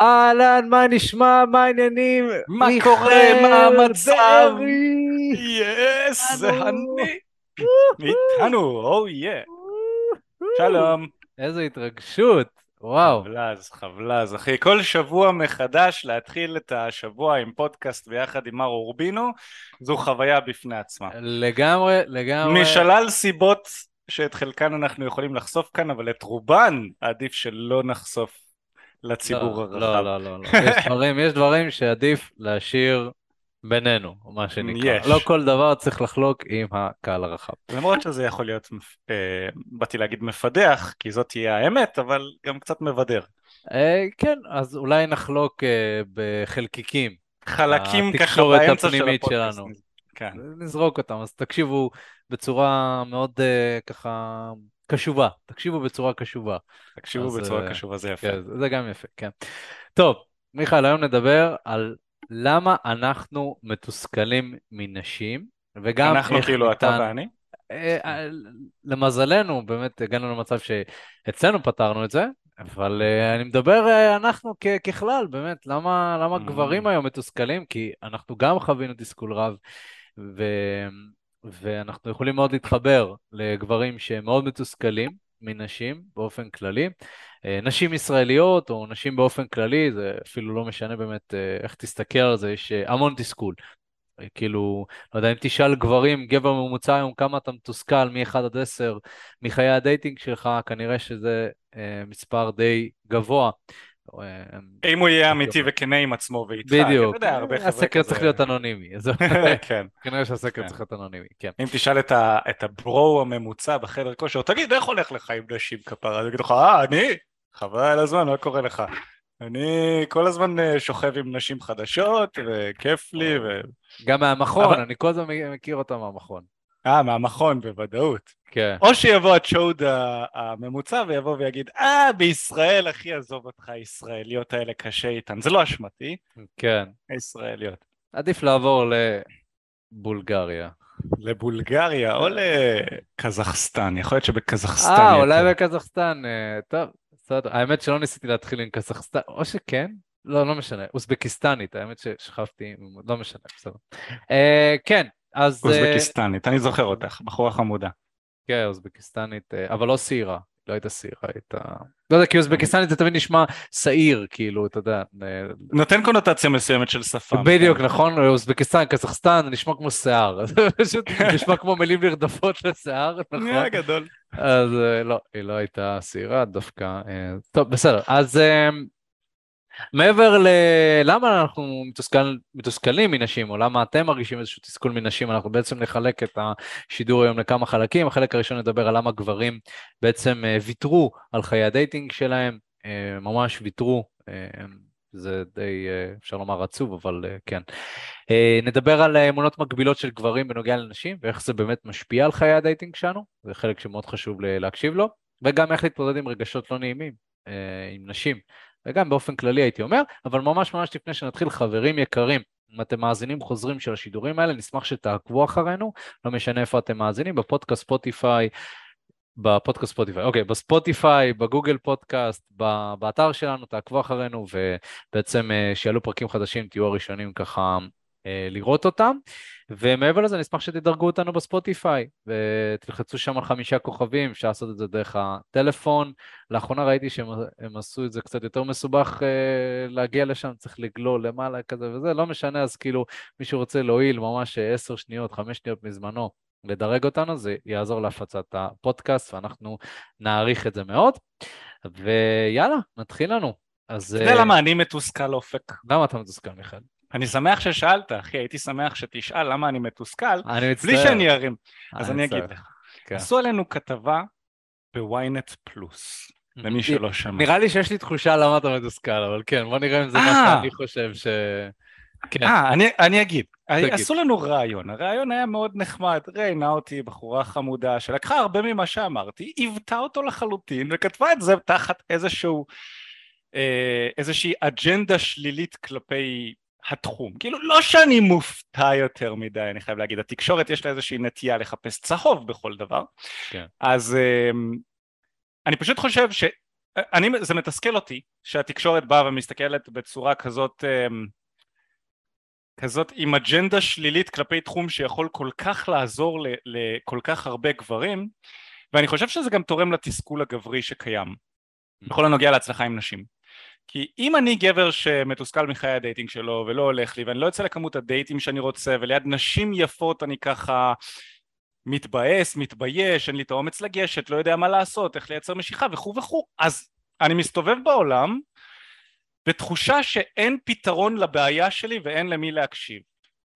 אהלן, מה נשמע, מה העניינים? מה קורה? מה המצב? יס, זה. אני. איתנו, או יא. שלום. איזו התרגשות, וואו. חבלז, חבלז, אחי. כל שבוע מחדש להתחיל את השבוע עם פודקאסט ביחד עם מר אורבינו, זו חוויה בפני עצמה. לגמרי, לגמרי. משלל סיבות שאת חלקן אנחנו יכולים לחשוף כאן, אבל את רובן עדיף שלא נחשוף לציבור לא, הרחב. לא, לא, לא, לא. יש דברים, יש דברים שעדיף להשאיר בינינו, מה שנקרא. יש. לא כל דבר צריך לחלוק עם הקהל הרחב. למרות שזה יכול להיות, אה, באתי להגיד מפדח, כי זאת תהיה האמת, אבל גם קצת מבדר. אה, כן, אז אולי נחלוק אה, בחלקיקים. חלקים ככה התקשורת באמצע של הפנימית הפודקאסט. שלנו. כן. נזרוק אותם, אז תקשיבו בצורה מאוד אה, ככה קשובה, תקשיבו בצורה קשובה. תקשיבו אז, בצורה אה, קשובה, זה יפה. כן, זה- גם יפה, כן. טוב, מיכאל, היום נדבר על למה אנחנו מתוסכלים מנשים, וגם אנחנו איך כאילו אתה ניתן- ואני? אה, אה, למזלנו, באמת הגענו למצב שאצלנו פתרנו את זה, אבל אני מדבר אנחנו כ- ככלל, באמת, למה, למה Mm. גברים היום מתוסכלים? כי אנחנו גם חווינו תסכול רב, ו... ואנחנו יכולים מאוד להתחבר לגברים שהם מאוד מתוסכלים מנשים באופן כללי. אה, נשים ישראליות או נשים באופן כללי, זה אפילו לא משנה באמת אה, איך תסתכל על זה, יש אה, המון תסכול. כאילו, לא יודע, אם תשאל גברים, גבר ממוצע היום, כמה אתה מתוסכל מ-1 עד 10 מחיי הדייטינג שלך, כנראה שזה אה, מספר די גבוה. אה, אם הוא יהיה אמיתי וכנה עם עצמו ואיתך, בדיוק, הסקר צריך להיות אנונימי, כן. כנראה שהסקר כן. צריך להיות אנונימי, כן. אם תשאל את הברו הממוצע בחדר כושר, תגיד, איך הולך לך עם נשים כפרה? אז יגידו לך, אה, אני? חבל על הזמן, מה קורה לך? אני כל הזמן אה, שוכב עם נשים חדשות, וכיף לי, ו... גם מהמכון, אני כל הזמן מכיר אותם מהמכון. אה, מהמכון, בוודאות. כן. או שיבוא הצ'וד הממוצע ויבוא ויגיד, אה, בישראל, אחי, עזוב אותך, הישראליות האלה קשה איתן. זה לא אשמתי, כן. הישראליות. עדיף לעבור לבולגריה. לבולגריה או לקזחסטן, יכול להיות שבקזחסטן... אה, אולי. בקזחסטן, אה, טוב, בסדר. האמת שלא ניסיתי להתחיל עם קזחסטן, או שכן, לא, לא משנה. אוזבקיסטנית, האמת ששכבתי, לא משנה, בסדר. אה, כן, אז... אה, אוזבקיסטנית, אני זוכר אותך, בחורה חמודה. כן, אוזבקיסטנית, אה, אבל לא שעירה, לא הייתה שעירה, הייתה... לא יודע, כי אוזבקיסטנית זה תמיד נשמע שעיר, כאילו, אתה יודע. אה, נותן קונוטציה מסוימת של שפה. בדיוק, כן. נכון, אוזבקיסטן, קזחסטן, נשמע כמו שיער, פשוט נשמע כמו מילים נרדפות לשיער, נכון? אה, גדול. אז אה, לא, היא לא הייתה שעירה דווקא. אה, טוב, בסדר. אז מעבר ללמה אנחנו מתוסכל, מתוסכלים מנשים, או למה אתם מרגישים איזשהו תסכול מנשים, אנחנו בעצם נחלק את השידור היום לכמה חלקים. החלק הראשון נדבר על למה גברים בעצם אה, ויתרו על חיי הדייטינג שלהם, אה, ממש ויתרו. אה, זה די, אפשר לומר, עצוב, אבל כן. נדבר על אמונות מקבילות של גברים בנוגע לנשים, ואיך זה באמת משפיע על חיי הדייטינג שלנו, זה חלק שמאוד חשוב ל- להקשיב לו, וגם איך להתמודד עם רגשות לא נעימים עם נשים, וגם באופן כללי הייתי אומר, אבל ממש ממש לפני שנתחיל, חברים יקרים, אם אתם מאזינים חוזרים של השידורים האלה, נשמח שתעקבו אחרינו, לא משנה איפה אתם מאזינים, בפודקאסט ספוטיפיי, בפודקאסט ספוטיפיי, אוקיי, בספוטיפיי, ב Google Podcast, באתר שלנו, תעקבו אחרינו, ובעצם אה, שיעלו פרקים חדשים, תהיו הראשונים ככה לראות אותם. ומעבר לזה, נשמח שתדרגו אותנו בספוטיפיי, ותלחצו שם על חמישה כוכבים, אפשר לעשות את זה דרך הטלפון. לאחרונה ראיתי שהם הם עשו את זה קצת יותר מסובך אה, להגיע לשם, צריך לגלול למעלה כזה וזה, לא משנה, אז כאילו, מישהו רוצה להועיל ממש אה, עשר שניות, חמש שניות מזמנו, לדרג אותנו, זה יעזור להפצת הפודקאסט, ואנחנו נעריך את זה מאוד. ויאללה, נתחיל לנו. אז אתה יודע אה, למה אני מתוסכל אופק? למה אתה מתוסכל, מיכאל? אני שמח ששאלת, אחי, הייתי שמח שתשאל למה אני מתוסכל, אני מצטער. בלי שאני ארים. אז אני. אגיד לך. כן. עשו עלינו כתבה בוויינט פלוס, למי שלא שמע. נראה לי שיש לי תחושה למה אתה מתוסכל, אבל כן, בוא נראה אם זה מה אה. שאני חושב ש... כן, אה, אני, אני אגיד. תגיד. עשו לנו ראיון, הראיון היה מאוד נחמד, ראיינה אותי בחורה חמודה שלקחה הרבה ממה שאמרתי, עיוותה אותו לחלוטין וכתבה את זה תחת איזשהו, אה, איזושהי אג'נדה שלילית כלפי התחום. כאילו, לא שאני מופתע יותר מדי, אני חייב להגיד, התקשורת יש לה איזושהי נטייה לחפש צהוב בכל דבר. כן. אז אה, אני פשוט חושב ש... אני, זה מתסכל אותי שהתקשורת באה ומסתכלת בצורה כזאת אמ, כזאת עם אג'נדה שלילית כלפי תחום שיכול כל כך לעזור לכל כך הרבה גברים ואני חושב שזה גם תורם לתסכול הגברי שקיים בכל הנוגע להצלחה עם נשים כי אם אני גבר שמתוסכל מחיי הדייטינג שלו ולא הולך לי ואני לא יוצא לכמות הדייטים שאני רוצה וליד נשים יפות אני ככה מתבאס, מתבייש, אין לי את האומץ לגשת, לא יודע מה לעשות, איך לייצר משיכה וכו' וכו', אז אני מסתובב בעולם בתחושה שאין פתרון לבעיה שלי ואין למי להקשיב.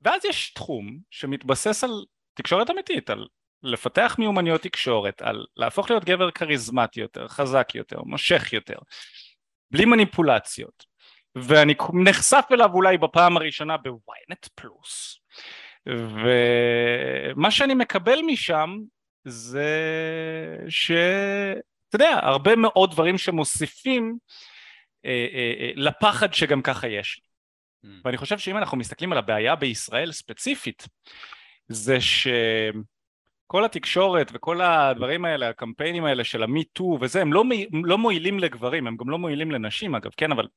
ואז יש תחום שמתבסס על תקשורת אמיתית, על לפתח מיומנויות תקשורת, על להפוך להיות גבר כריזמטי יותר, חזק יותר, מושך יותר, בלי מניפולציות. ואני נחשף אליו אולי בפעם הראשונה בוויינט פלוס. ומה שאני מקבל משם זה שאתה יודע, הרבה מאוד דברים שמוסיפים אה, אה, אה, לפחד שגם ככה יש. Mm. ואני חושב שאם אנחנו מסתכלים על הבעיה בישראל ספציפית, זה שכל התקשורת וכל הדברים האלה, הקמפיינים האלה של המי-טו וזה, הם לא, הם לא מועילים לגברים, הם גם לא מועילים לנשים אגב, כן, אבל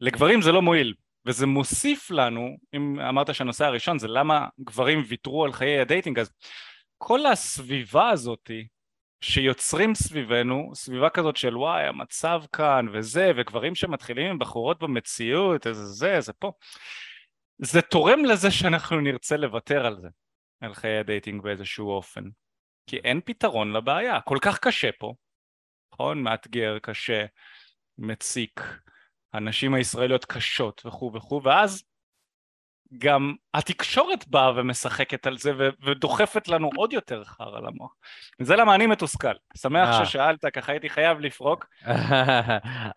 לגברים זה לא מועיל. וזה מוסיף לנו, אם אמרת שהנושא הראשון זה למה גברים ויתרו על חיי הדייטינג, אז כל הסביבה הזאתי שיוצרים סביבנו, סביבה כזאת של וואי המצב כאן וזה, וגברים שמתחילים עם בחורות במציאות, איזה זה, איזה פה, זה תורם לזה שאנחנו נרצה לוותר על זה, על חיי הדייטינג באיזשהו אופן, כי אין פתרון לבעיה, כל כך קשה פה, נכון? מאתגר, קשה, מציק, הנשים הישראליות קשות וכו' וכו', ואז גם התקשורת באה ומשחקת על זה ודוחפת לנו עוד יותר חרא למוח. וזה למה אני מתוסכל. שמח אה. ששאלת, ככה הייתי חייב לפרוק.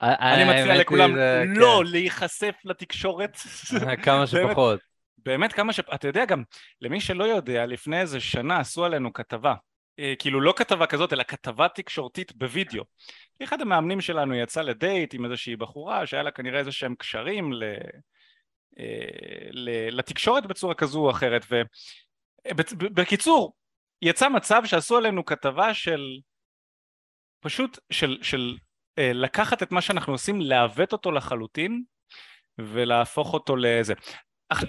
אני מציע לכולם לא כן. להיחשף לתקשורת. כמה שפחות. באמת כמה ש... אתה יודע גם, למי שלא יודע, לפני איזה שנה עשו עלינו כתבה. אה, כאילו לא כתבה כזאת, אלא כתבה תקשורתית בווידאו. אחד המאמנים שלנו יצא לדייט עם איזושהי בחורה שהיה לה כנראה איזה שהם קשרים ל... אה, לתקשורת בצורה כזו או אחרת ובקיצור יצא מצב שעשו עלינו כתבה של פשוט של, של אה, לקחת את מה שאנחנו עושים לעוות אותו לחלוטין ולהפוך אותו לזה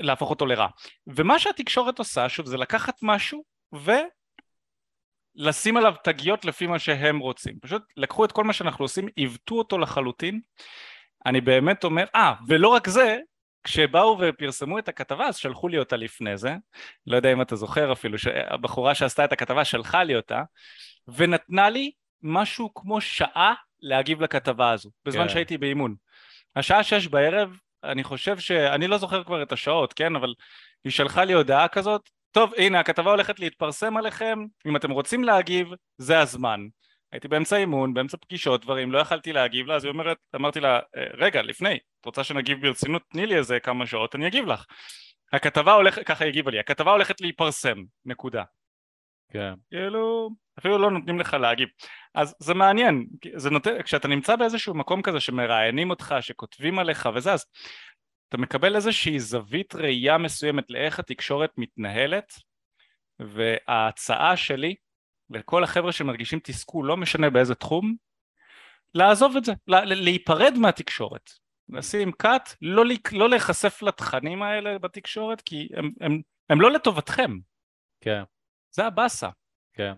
להפוך אותו לרע ומה שהתקשורת עושה שוב זה לקחת משהו ולשים עליו תגיות לפי מה שהם רוצים פשוט לקחו את כל מה שאנחנו עושים עיוותו אותו לחלוטין אני באמת אומר, אה, ולא רק זה, כשבאו ופרסמו את הכתבה אז שלחו לי אותה לפני זה, לא יודע אם אתה זוכר אפילו, הבחורה שעשתה את הכתבה שלחה לי אותה, ונתנה לי משהו כמו שעה להגיב לכתבה הזו, בזמן כן. שהייתי באימון. השעה שש בערב, אני חושב ש... אני לא זוכר כבר את השעות, כן, אבל היא שלחה לי הודעה כזאת, טוב הנה הכתבה הולכת להתפרסם עליכם, אם אתם רוצים להגיב, זה הזמן. הייתי באמצע אימון, באמצע פגישות, דברים, לא יכלתי להגיב לה, אז היא אומרת, אמרתי לה, אה, רגע, לפני, את רוצה שנגיב ברצינות? תני לי איזה כמה שעות, אני אגיב לך. הכתבה הולכת, ככה היא הגיבה לי, הכתבה הולכת להיפרסם, נקודה. כן. כאילו, אפילו לא נותנים לך להגיב. אז זה מעניין, זה נותן, כשאתה נמצא באיזשהו מקום כזה שמראיינים אותך, שכותבים עליך וזה, אז אתה מקבל איזושהי זווית ראייה מסוימת לאיך התקשורת מתנהלת, וההצעה שלי לכל החבר'ה שמרגישים תסכול, לא משנה באיזה תחום, לעזוב את זה, להיפרד מהתקשורת, לשים cut, לא, לא להיחשף לתכנים האלה בתקשורת, כי הם, הם, הם לא לטובתכם. כן. זה הבאסה. כן.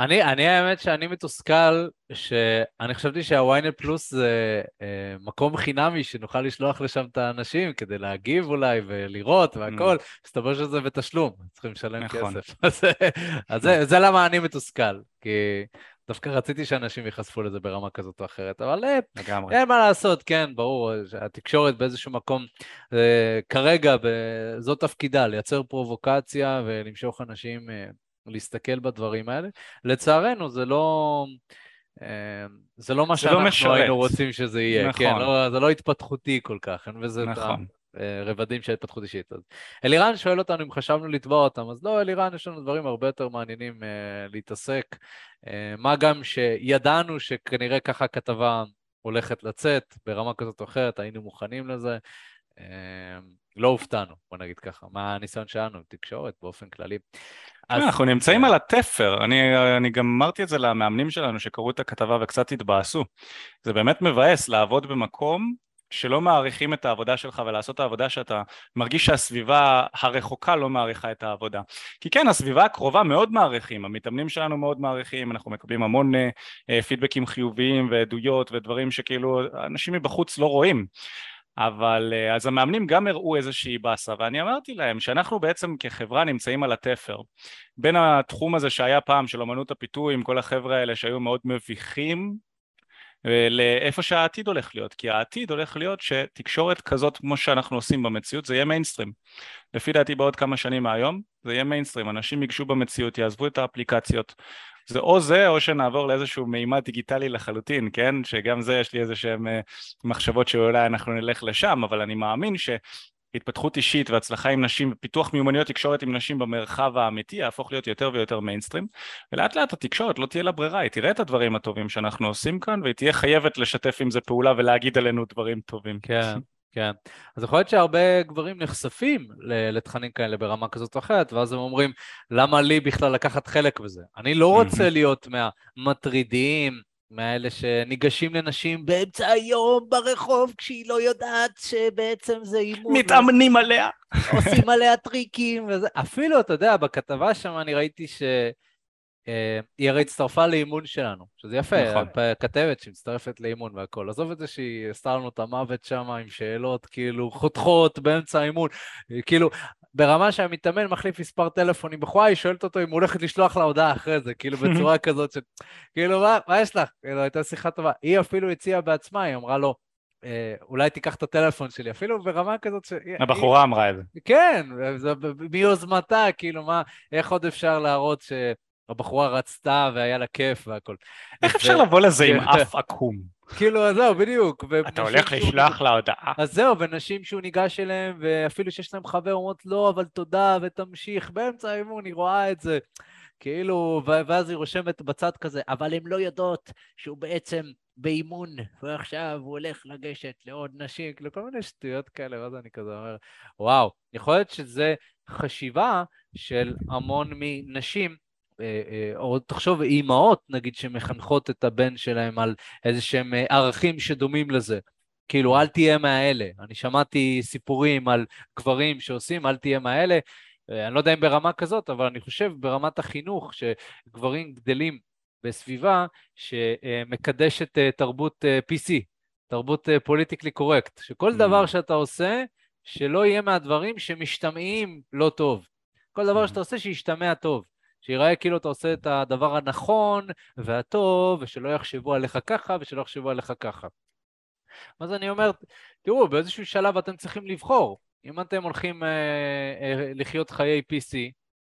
אני, אני האמת שאני מתוסכל, שאני חשבתי שהוויינט פלוס זה אה, מקום חינמי שנוכל לשלוח לשם את האנשים כדי להגיב אולי ולראות והכל, מסתבר mm. שזה בתשלום, צריכים לשלם נכון. כסף. אז, אז זה, זה למה אני מתוסכל, כי דווקא רציתי שאנשים ייחשפו לזה ברמה כזאת או אחרת, אבל אה, לגמרי. אין מה לעשות, כן, ברור, התקשורת באיזשהו מקום, אה, כרגע זאת תפקידה, לייצר פרובוקציה ולמשוך אנשים... אה, להסתכל בדברים האלה. לצערנו זה לא... אה, זה לא מה זה לא שאנחנו לא משרת. היינו רוצים שזה יהיה, כן, נכון. כן, לא, זה לא התפתחותי כל כך, אין בזה נכון. את הרבדים של התפתחות אישית. אז אלירן שואל אותנו אם חשבנו לתבוע אותם, אז לא, אלירן, יש לנו דברים הרבה יותר מעניינים uh, להתעסק, uh, מה גם שידענו שכנראה ככה כתבה הולכת לצאת ברמה כזאת או אחרת, היינו מוכנים לזה, לא הופתענו, בוא נגיד ככה, מה הניסיון שלנו עם תקשורת באופן כללי. אז... אנחנו נמצאים על התפר, אני, אני גם אמרתי את זה למאמנים שלנו שקראו את הכתבה וקצת התבאסו. זה באמת מבאס לעבוד במקום שלא מעריכים את העבודה שלך ולעשות את העבודה שאתה מרגיש שהסביבה הרחוקה לא מעריכה את העבודה. כי כן, הסביבה הקרובה מאוד מעריכים, המתאמנים שלנו מאוד מעריכים, אנחנו מקבלים המון uh, פידבקים חיוביים ועדויות ודברים שכאילו אנשים מבחוץ לא רואים. אבל uh, אז המאמנים גם הראו איזושהי באסה ואני אמרתי להם שאנחנו בעצם כחברה נמצאים על התפר בין התחום הזה שהיה פעם של אמנות הפיתוי עם כל החבר'ה האלה שהיו מאוד מביכים לאיפה שהעתיד הולך להיות, כי העתיד הולך להיות שתקשורת כזאת כמו שאנחנו עושים במציאות זה יהיה מיינסטרים. לפי דעתי בעוד כמה שנים מהיום זה יהיה מיינסטרים, אנשים ייגשו במציאות, יעזבו את האפליקציות. זה או זה או שנעבור לאיזשהו מימד דיגיטלי לחלוטין, כן? שגם זה יש לי איזה שהם אה, מחשבות שאולי אנחנו נלך לשם, אבל אני מאמין ש... התפתחות אישית והצלחה עם נשים ופיתוח מיומנויות תקשורת עם נשים במרחב האמיתי יהפוך להיות יותר ויותר מיינסטרים ולאט לאט התקשורת לא תהיה לה ברירה, היא תראה את הדברים הטובים שאנחנו עושים כאן והיא תהיה חייבת לשתף עם זה פעולה ולהגיד עלינו דברים טובים. כן. כן. אז יכול להיות שהרבה גברים נחשפים לתכנים כאלה ברמה כזאת או אחרת, ואז הם אומרים, למה לי בכלל לקחת חלק בזה? אני לא רוצה להיות מהמטרידים, מאלה שניגשים לנשים באמצע היום ברחוב כשהיא לא יודעת שבעצם זה אימון. מתאמנים עליה. עושים עליה טריקים וזה. אפילו, אתה יודע, בכתבה שם אני ראיתי ש... אה, היא הרי הצטרפה לאימון שלנו, שזה יפה, נכון. כתבת שמצטרפת לאימון והכל. עזוב את זה שהיא עשתה לנו את המוות שם עם שאלות כאילו חותכות באמצע האימון. כאילו, ברמה שהמתאמן מחליף מספר טלפונים בחורה, היא שואלת אותו אם הוא הולכת לשלוח לה הודעה אחרי זה, כאילו בצורה כזאת של, כאילו, מה, מה יש לך? כאילו, הייתה שיחה טובה. היא אפילו הציעה בעצמה, היא אמרה לו, אה, אולי תיקח את הטלפון שלי, אפילו ברמה כזאת ש... הבחורה היא... אמרה את זה. כן, זה מיוזמתה, כאילו, מה, איך עוד אפשר להראות שהבחורה רצתה והיה לה כיף והכל. איך אפשר לבוא לזה עם אף עקום? כאילו, זהו, בדיוק. אתה הולך לשלוח לה הודעה. אז זהו, ונשים שהוא ניגש אליהם, ואפילו שיש להם חבר, אומרות לא, אבל תודה, ותמשיך. באמצע האימון היא רואה את זה. כאילו, ואז היא רושמת בצד כזה, אבל הן לא יודעות שהוא בעצם באימון, ועכשיו הוא הולך לגשת לעוד נשים, כאילו כל מיני שטויות כאלה, ואז אני כזה אומר, וואו, יכול להיות שזה חשיבה של המון מנשים או תחשוב אימהות נגיד שמחנכות את הבן שלהם על איזה שהם אה, ערכים שדומים לזה. כאילו אל תהיה מהאלה. אני שמעתי סיפורים על גברים שעושים אל תהיה מהאלה. אני לא יודע אם ברמה כזאת, אבל אני חושב ברמת החינוך שגברים גדלים בסביבה שמקדשת תרבות PC, תרבות פוליטיקלי קורקט, שכל דבר mm. שאתה עושה, שלא יהיה מהדברים שמשתמעים לא טוב. כל דבר mm. שאתה עושה שישתמע טוב. שיראה כאילו אתה עושה את הדבר הנכון והטוב, ושלא יחשבו עליך ככה ושלא יחשבו עליך ככה. אז אני אומר, תראו, באיזשהו שלב אתם צריכים לבחור. אם אתם הולכים אה, אה, לחיות חיי PC,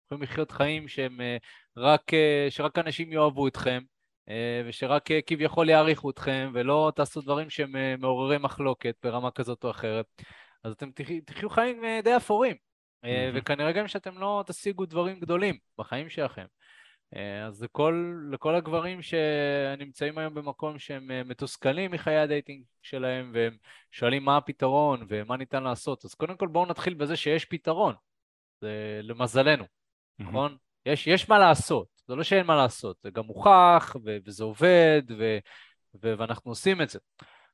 יכולים לחיות חיים שהם אה, רק, אה, שרק אנשים יאהבו אתכם, אה, ושרק אה, כביכול יעריכו אתכם, ולא תעשו דברים שהם אה, מעוררי מחלוקת ברמה כזאת או אחרת, אז אתם תחיו חיים אה, די אפורים. אה, וכנראה גם שאתם לא תשיגו דברים גדולים בחיים שלכם. אה, אז לכל, לכל הגברים שנמצאים היום במקום שהם אה, מתוסכלים מחיי הדייטינג שלהם והם שואלים מה הפתרון ומה ניתן לעשות, אז קודם כל בואו נתחיל בזה שיש פתרון, זה למזלנו, נכון? יש, יש מה לעשות, זה לא שאין מה לעשות, זה גם מוכח ו- וזה עובד ו- ו- ואנחנו עושים את זה.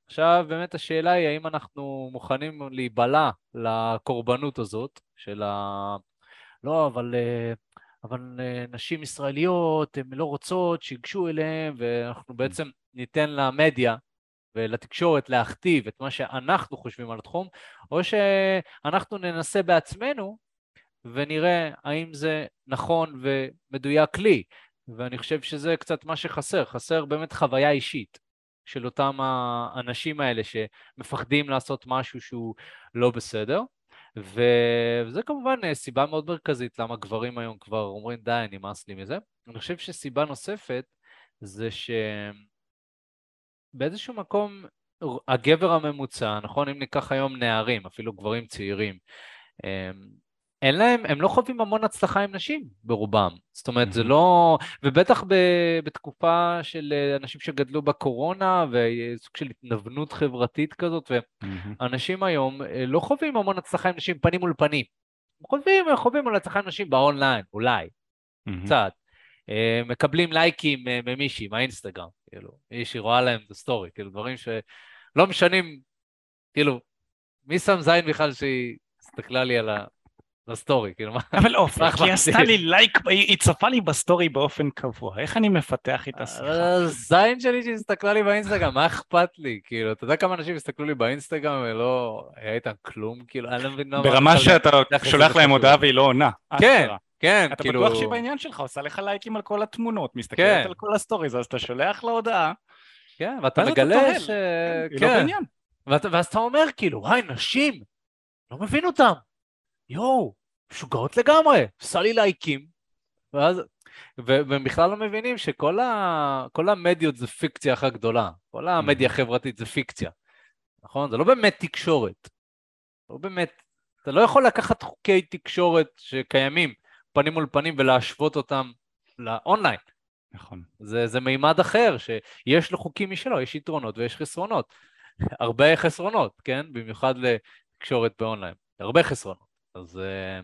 עכשיו באמת השאלה היא האם אנחנו מוכנים להיבלע לקורבנות הזאת של ה... לא, אבל, אה, אבל אה, נשים ישראליות, הן לא רוצות שיגשו אליהן, ואנחנו בעצם ניתן למדיה ולתקשורת להכתיב את מה שאנחנו חושבים על התחום, או שאנחנו ננסה בעצמנו ונראה האם זה נכון ומדויק לי. ואני חושב שזה קצת מה שחסר, חסר באמת חוויה אישית. של אותם האנשים האלה שמפחדים לעשות משהו שהוא לא בסדר. וזה כמובן סיבה מאוד מרכזית למה גברים היום כבר אומרים די, נמאס לי מזה. אני חושב שסיבה נוספת זה שבאיזשהו מקום הגבר הממוצע, נכון? אם ניקח היום נערים, אפילו גברים צעירים, אמ, אין להם, הם לא חווים המון הצלחה עם נשים ברובם. זאת אומרת, זה Mhm. לא... ובטח ב, בתקופה של אה, אנשים שגדלו בקורונה, וסוג של התנוונות חברתית כזאת, ואנשים היום אה, לא חווים המון הצלחה עם נשים פנים מול פנים. הם חווים, הם חווים על הצלחה עם נשים באונליין, אולי, קצת. אה, מקבלים לייקים ממישהי, מהאינסטגרם, כאילו, מישהי רואה להם את הסטורי, כאילו, דברים שלא משנים, כאילו, מי שם זין בכלל שהיא הסתכלה לי על ה... בסטורי, כאילו, מה... אבל אופק, מה היא עשתה לי? לי לייק, היא צפה לי בסטורי באופן קבוע, איך אני מפתח איתה שיחה? הזין שלי שהסתכלה לי באינסטגרם, מה אכפת לי? כאילו, אתה יודע כמה אנשים הסתכלו לי באינסטגרם ולא היה איתם כלום? כאילו, אני לא מבין למה... ברמה שאתה שולח. להם הודעה והיא לא עונה. כן. כן, אתה כאילו... בטוח שהיא בעניין שלך, עושה לך לייקים על כל התמונות, מסתכלת כן. על כל הסטוריז, אז אתה שולח לה הודעה, כן, ואתה אתה מגלה ש... היא לא כן, בעניין. ואת- ואז אתה אומר, כאילו, וואי, נשים, לא מבין אותם. יואו, משוגעות לגמרי, עושה לי לייקים. ואז, ו- והם בכלל לא מבינים שכל ה... המדיות זה פיקציה אחת גדולה. כל המדיה החברתית זה פיקציה. נכון? זה לא באמת תקשורת. לא באמת, אתה לא יכול לקחת חוקי תקשורת שקיימים פנים מול פנים ולהשוות אותם לאונליין. נכון. זה, זה מימד אחר, שיש לו חוקים משלו, יש יתרונות ויש חסרונות. הרבה חסרונות, כן? במיוחד לתקשורת באונליין. הרבה חסרונות. אז, אה,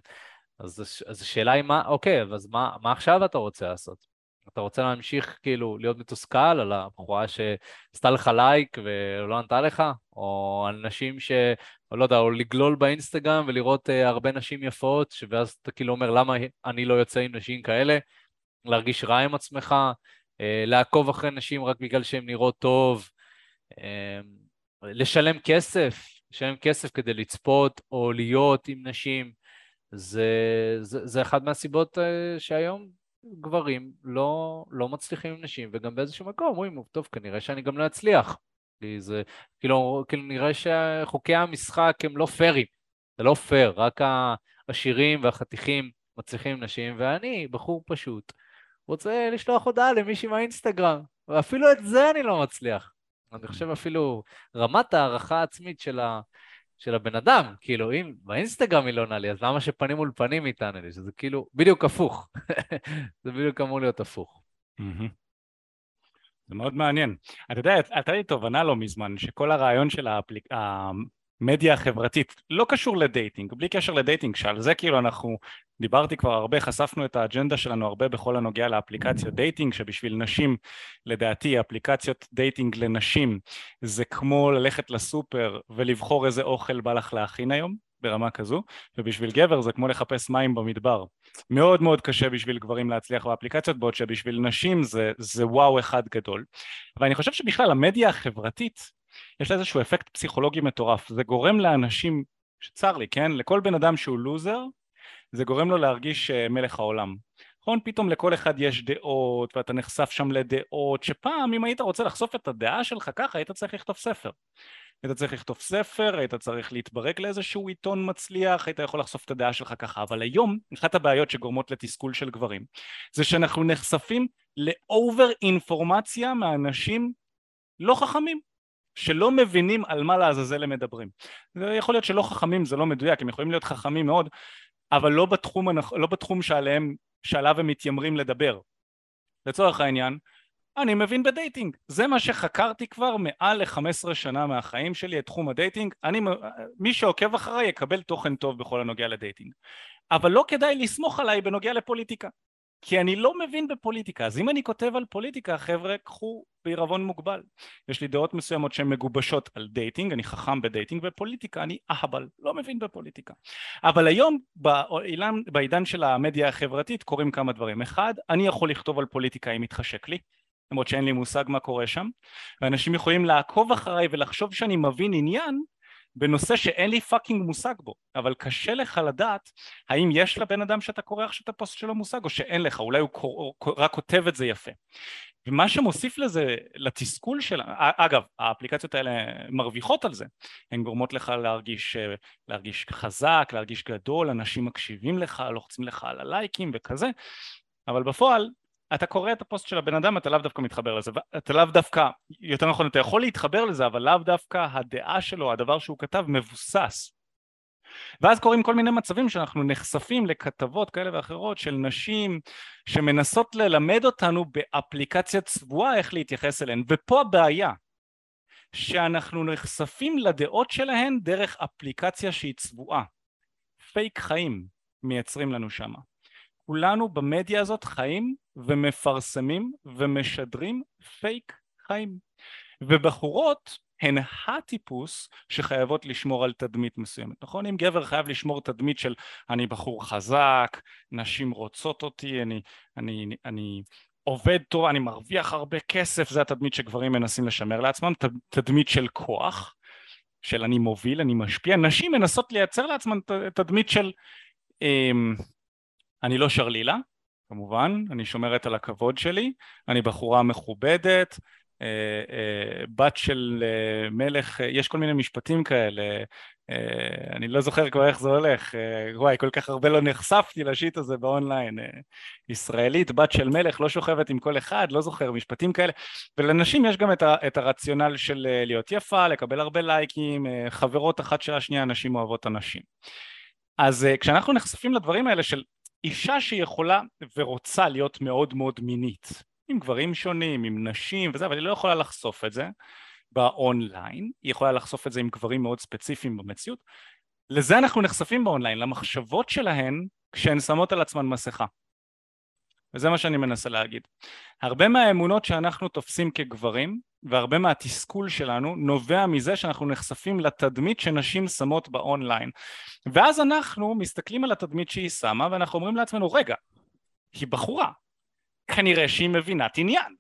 אז, אז השאלה היא מה, אוקיי, אז מה, מה עכשיו אתה רוצה לעשות? אתה רוצה להמשיך כאילו להיות מתוסכל על הבחורה שעשתה לך לייק ולא ענתה לך? או על נשים ש... או לא יודע, או לגלול באינסטגרם ולראות אה, הרבה נשים יפות, ואז אתה כאילו אומר, למה אני לא יוצא עם נשים כאלה? להרגיש רע עם עצמך, אה, לעקוב אחרי נשים רק בגלל שהן נראות טוב, אה, לשלם כסף, לשלם כסף כדי לצפות או להיות עם נשים, זה, זה, זה אחד מהסיבות אה, שהיום גברים לא, לא מצליחים עם נשים, וגם באיזשהו מקום אומרים, טוב, כנראה שאני גם לא אצליח. כי זה, כאילו, כאילו נראה שחוקי המשחק הם לא פיירים, זה לא פייר, רק העשירים והחתיכים מצליחים עם נשים, ואני, בחור פשוט, רוצה לשלוח הודעה למישהי מהאינסטגרם, ואפילו את זה אני לא מצליח. אני חושב אפילו רמת הערכה העצמית של, ה, של הבן אדם, כאילו אם באינסטגרם היא לא עונה לי, אז למה שפנים מול פנים היא תענה לי? שזה כאילו בדיוק הפוך. זה בדיוק אמור להיות הפוך. זה מאוד מעניין. אתה יודע, הייתה לי תובנה לא מזמן, שכל הרעיון של האפליק... המדיה החברתית לא קשור לדייטינג, בלי קשר לדייטינג, שעל זה כאילו אנחנו, דיברתי כבר הרבה, חשפנו את האג'נדה שלנו הרבה בכל הנוגע לאפליקציות דייטינג, שבשביל נשים, לדעתי, אפליקציות דייטינג לנשים זה כמו ללכת לסופר ולבחור איזה אוכל בא לך להכין היום, ברמה כזו, ובשביל גבר זה כמו לחפש מים במדבר. מאוד מאוד קשה בשביל גברים להצליח באפליקציות, בעוד שבשביל נשים זה, זה וואו אחד גדול. ואני חושב שבכלל המדיה החברתית, יש לה איזשהו אפקט פסיכולוגי מטורף. זה גורם לאנשים, שצר לי, כן? לכל בן אדם שהוא לוזר, זה גורם לו להרגיש אה, מלך העולם. נכון? פתאום לכל אחד יש דעות, ואתה נחשף שם לדעות, שפעם אם היית רוצה לחשוף את הדעה שלך ככה, היית צריך לכתוב ספר. היית צריך לכתוב ספר, היית צריך להתברק לאיזשהו עיתון מצליח, היית יכול לחשוף את הדעה שלך ככה, אבל היום אחת הבעיות שגורמות לתסכול של גברים זה שאנחנו נחשפים ל over אינפורמציה מאנשים לא חכמים, שלא מבינים על מה לעזאזל הם מדברים. זה יכול להיות שלא חכמים זה לא מדויק, הם יכולים להיות חכמים מאוד, אבל לא בתחום, לא בתחום שעליהם, שעליו הם מתיימרים לדבר. לצורך העניין, אני מבין בדייטינג, זה מה שחקרתי כבר מעל ל-15 שנה מהחיים שלי, את תחום הדייטינג, אני, מי שעוקב אחריי יקבל תוכן טוב בכל הנוגע לדייטינג. אבל לא כדאי לסמוך עליי בנוגע לפוליטיקה, כי אני לא מבין בפוליטיקה, אז אם אני כותב על פוליטיקה, חבר'ה, קחו בעירבון מוגבל. יש לי דעות מסוימות שהן מגובשות על דייטינג, אני חכם בדייטינג, ופוליטיקה אני אהבל, לא מבין בפוליטיקה. אבל היום בעידן, בעידן של המדיה החברתית קורים כמה דברים. אחד, אני יכול לכתוב על פוליטיקה אם מתחשק לי, למרות שאין לי מושג מה קורה שם, ואנשים יכולים לעקוב אחריי ולחשוב שאני מבין עניין בנושא שאין לי fucking מושג בו, אבל קשה לך לדעת האם יש לבן אדם שאתה קורא עכשיו את הפוסט שלו מושג או שאין לך, אולי הוא קור... רק כותב את זה יפה. ומה שמוסיף לזה, לתסכול של, אגב, האפליקציות האלה מרוויחות על זה, הן גורמות לך להרגיש, להרגיש חזק, להרגיש גדול, אנשים מקשיבים לך, לוחצים לך על הלייקים וכזה, אבל בפועל אתה קורא את הפוסט של הבן אדם, אתה לאו דווקא מתחבר לזה, אתה לאו דווקא, יותר נכון, אתה יכול להתחבר לזה, אבל לאו דווקא הדעה שלו, הדבר שהוא כתב, מבוסס ואז קורים כל מיני מצבים שאנחנו נחשפים לכתבות כאלה ואחרות של נשים שמנסות ללמד אותנו באפליקציה צבועה איך להתייחס אליהן, ופה הבעיה, שאנחנו נחשפים לדעות שלהן דרך אפליקציה שהיא צבועה. פייק חיים מייצרים לנו שמה. כולנו במדיה הזאת חיים ומפרסמים ומשדרים פייק חיים. ובחורות הן הטיפוס שחייבות לשמור על תדמית מסוימת, נכון? אם גבר חייב לשמור תדמית של אני בחור חזק, נשים רוצות אותי, אני, אני, אני עובד טוב, אני מרוויח הרבה כסף, זה התדמית שגברים מנסים לשמר לעצמם, תדמית של כוח, של אני מוביל, אני משפיע, נשים מנסות לייצר לעצמן תדמית של אמ, אני לא שרלילה, כמובן, אני שומרת על הכבוד שלי, אני בחורה מכובדת, אה, אה, בת של אה, מלך, יש כל מיני משפטים כאלה, אני לא זוכר כבר איך זה הולך, וואי, כל כך הרבה לא נחשפתי לשיט הזה באונליין. ישראלית, בת של מלך, לא שוכבת עם כל אחד, לא זוכר, משפטים כאלה. ולנשים יש גם את, הרציונל של להיות יפה, לקבל הרבה לייקים, חברות אחת של השנייה, נשים אוהבות אנשים. אז כשאנחנו נחשפים לדברים האלה של אישה שיכולה ורוצה להיות מאוד מאוד מינית, עם גברים שונים, עם נשים וזה, אבל היא לא יכולה לחשוף את זה באונליין, היא יכולה לחשוף את זה עם גברים מאוד ספציפיים במציאות. לזה אנחנו נחשפים באונליין, למחשבות שלהן כשהן שמות על עצמן מסכה. וזה מה שאני מנסה להגיד. הרבה מהאמונות שאנחנו תופסים כגברים והרבה מהתסכול שלנו נובע מזה שאנחנו נחשפים לתדמית שנשים שמות באונליין. ואז אנחנו מסתכלים על התדמית שהיא שמה ואנחנו אומרים לעצמנו רגע, היא בחורה, כנראה שהיא מבינת עניין.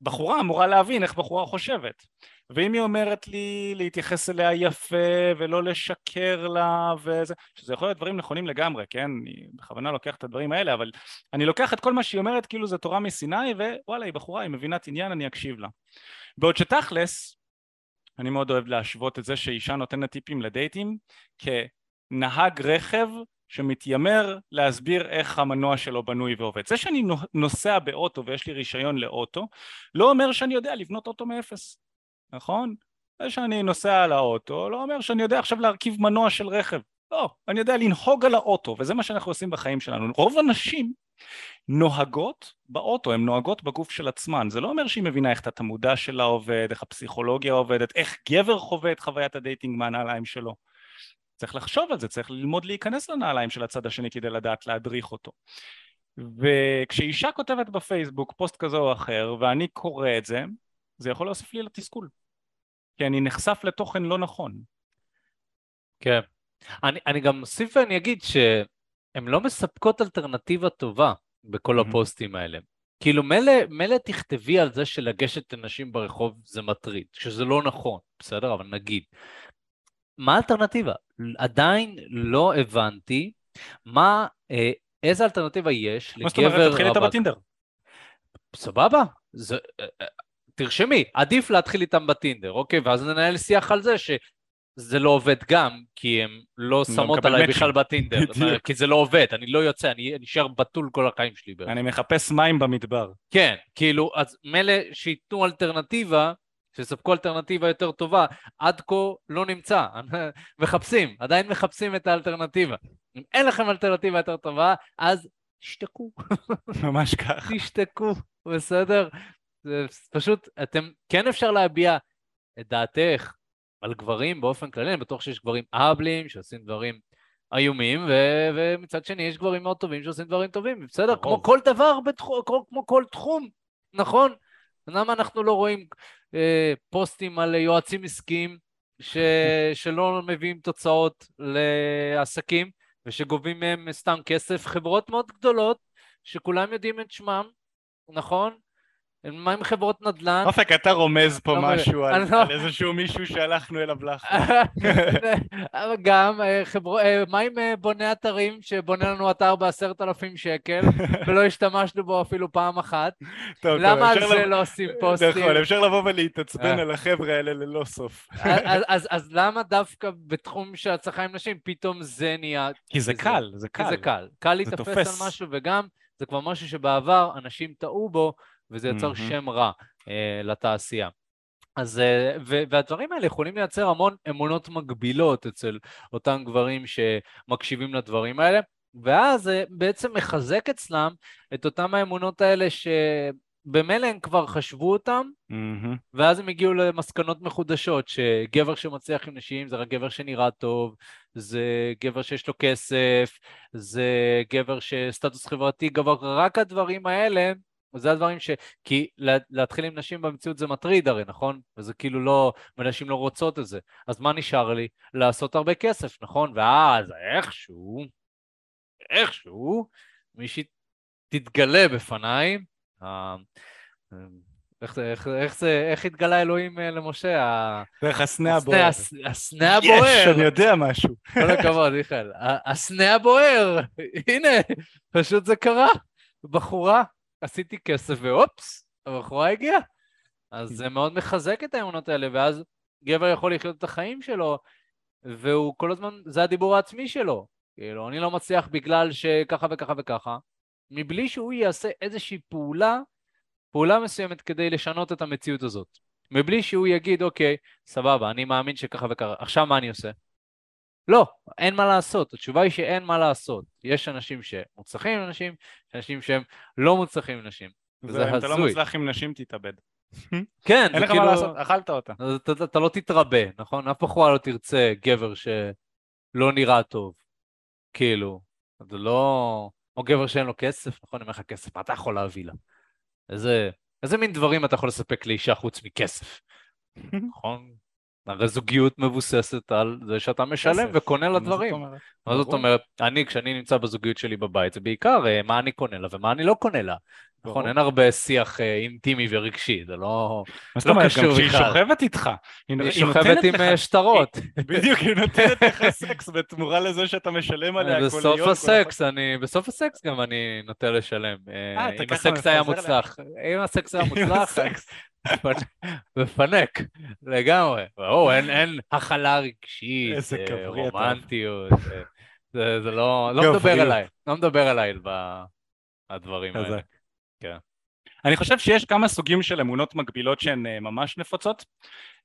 בחורה אמורה להבין איך בחורה חושבת. ואם היא אומרת לי להתייחס אליה יפה ולא לשקר לה וזה, שזה יכול להיות דברים נכונים לגמרי, כן? אני בכוונה לוקח את הדברים האלה, אבל אני לוקח את כל מה שהיא אומרת כאילו זה תורה מסיני ווואלה היא בחורה, היא מבינת עניין, אני אקשיב לה. בעוד שתכלס, אני מאוד אוהב להשוות את זה שאישה נותנת טיפים לדייטים כנהג רכב שמתיימר להסביר איך המנוע שלו בנוי ועובד. זה שאני נוסע באוטו ויש לי רישיון לאוטו, לא אומר שאני יודע לבנות אוטו מאפס, נכון? זה שאני נוסע על האוטו לא אומר שאני יודע עכשיו להרכיב מנוע של רכב. לא, אני יודע לנהוג על האוטו, וזה מה שאנחנו עושים בחיים שלנו. רוב הנשים נוהגות באוטו, הן נוהגות בגוף של עצמן. זה לא אומר שהיא מבינה איך תת המודע שלה עובד, איך הפסיכולוגיה עובדת, איך גבר חווה את חוויית הדייטינג מהנעליים שלו. צריך לחשוב על זה, צריך ללמוד להיכנס לנעליים של הצד השני כדי לדעת להדריך אותו. וכשאישה כותבת בפייסבוק פוסט כזה או אחר ואני קורא את זה, זה יכול להוסיף לי לתסכול. כי אני נחשף לתוכן לא נכון. כן. אני, אני גם אוסיף ואני אגיד שהן לא מספקות אלטרנטיבה טובה בכל mm-hmm. הפוסטים האלה. כאילו מילא, מילא תכתבי על זה שלגשת לנשים ברחוב זה מטריד, שזה לא נכון, בסדר? אבל נגיד. מה האלטרנטיבה? עדיין לא הבנתי מה, אה, איזה אלטרנטיבה יש לגבר רווק. מה זאת אומרת? תתחיל איתה בטינדר. סבבה, זה, אה, אה, תרשמי, עדיף להתחיל איתם בטינדר, אוקיי? ואז ננהל שיח על זה שזה לא עובד גם, כי הם לא שמות עליי בכלל בטינדר, כי זה לא עובד, אני לא יוצא, אני נשאר בתול כל החיים שלי. אני מחפש מים במדבר. כן, כאילו, אז מילא שייתנו אלטרנטיבה, שיספקו אלטרנטיבה יותר טובה, עד כה לא נמצא, מחפשים, עדיין מחפשים את האלטרנטיבה. אם אין לכם אלטרנטיבה יותר טובה, אז תשתקו. ממש כך. תשתקו, בסדר? פשוט, אתם, כן אפשר להביע את דעתך על גברים באופן כללי, אני בטוח שיש גברים אהבלים שעושים דברים איומים, ו- ומצד שני יש גברים מאוד טובים שעושים דברים טובים, בסדר? כמו כל דבר, בתחום, כמו, כמו כל תחום, נכון? למה אנחנו לא רואים אה, פוסטים על יועצים עסקיים ש... שלא מביאים תוצאות לעסקים ושגובים מהם סתם כסף? חברות מאוד גדולות שכולם יודעים את שמם, נכון? מה עם חברות נדל"ן? אופק, אתה רומז פה לא משהו על, לא... על איזשהו מישהו שהלכנו אליו לאחרונה. גם, אה. אה, מה עם אה, בוני אתרים שבונה לנו אתר בעשרת אלפים שקל ולא השתמשנו בו אפילו פעם אחת? למה על זה. לא עושים פוסטים? נכון, אפשר לבוא ולהתעצבן על החבר'ה האלה ללא סוף. אז למה דווקא בתחום של הצלחה עם נשים פתאום זה נהיה... כי זה קל, זה קל. כי זה קל. קל להתאפס על משהו וגם זה כבר משהו שבעבר אנשים טעו בו וזה יצר mm-hmm. שם רע uh, לתעשייה. אז, אה, ו- והדברים האלה יכולים לייצר המון אמונות מגבילות אצל אותם גברים שמקשיבים לדברים האלה, ואז זה בעצם מחזק אצלם את אותם האמונות האלה שבמילא הם כבר חשבו אותם, מהמם. ואז הם הגיעו למסקנות מחודשות, שגבר שמצליח עם נשים זה רק גבר שנראה טוב, זה גבר שיש לו כסף, זה גבר שסטטוס חברתי גבוה, רק הדברים האלה, זה הדברים ש... כי לה- להתחיל עם נשים במציאות זה מטריד הרי, נכון? וזה כאילו לא... ונשים לא רוצות את זה. אז מה נשאר לי? לעשות הרבה כסף, נכון? ואז איכשהו, איכשהו, מישהי תתגלה בפניי, ה- איך איך, איך זה, איך התגלה אלוהים אה, למשה? דרך הסנה הבוער. הס- הסנה הבוער. יש, אני יודע משהו. כל הכבוד, מיכאל. הסנה הבוער, הנה, פשוט זה קרה. בחורה, עשיתי כסף ואופס, הבחורה הגיעה. אז זה מאוד מחזק את האמונות האלה, ואז גבר יכול לחיות את החיים שלו, והוא כל הזמן, זה הדיבור העצמי שלו. כאילו, אני לא מצליח בגלל שככה וככה וככה, מבלי שהוא יעשה איזושהי פעולה, פעולה מסוימת כדי לשנות את המציאות הזאת. מבלי שהוא יגיד, אוקיי, סבבה, אני מאמין שככה וככה, עכשיו מה אני עושה? לא, אין מה לעשות. התשובה היא שאין מה לעשות. יש אנשים שמוצלחים עם נשים, יש אנשים שהם לא מוצלחים עם נשים. וזה ואם אתה לא הזוי. מוצלח עם נשים, תתאבד. כן, אין זה לך כאילו... מה לעשות, אכלת אותה. אתה, אתה לא תתרבה, נכון? אף בחורה לא תרצה גבר שלא נראה טוב. כאילו, זה לא... או גבר שאין לו כסף, נכון? אם אין לך כסף, מה אתה יכול להביא לה? איזה, איזה מין דברים אתה יכול לספק לאישה חוץ מכסף, נכון? הרי זוגיות מבוססת על זה שאתה משלם. וקונה לה דברים. מה זאת. אומרת? אני, כשאני נמצא בזוגיות שלי בבית, זה בעיקר אה, מה אני קונה לה ומה אני לא קונה לה. נכון, ברור. אין הרבה שיח אה, אינטימי ורגשי, זה לא... מה זאת לא אומרת? קשור גם כשהיא בכלל. שוכבת איתך. היא שוכבת עם אה, שטרות. בדיוק, היא נותנת לך סקס בתמורה לזה שאתה משלם עליה כל בסוף היום, כל הסקס, אני, בסוף הסקס גם אני נוטה לשלם. אה, אה, אם הסקס היה מוצלח. אם הסקס היה מוצלח. מפנק- לגמרי. או, אין- הכלה רגשית, אה. רומנטיות. אה, זה לא לא מדבר. אליי, לא מדבר אליי בדברים. האלה. כן. אני חושב שיש כמה סוגים של אמונות מקבילות שהן אה, ממש נפוצות.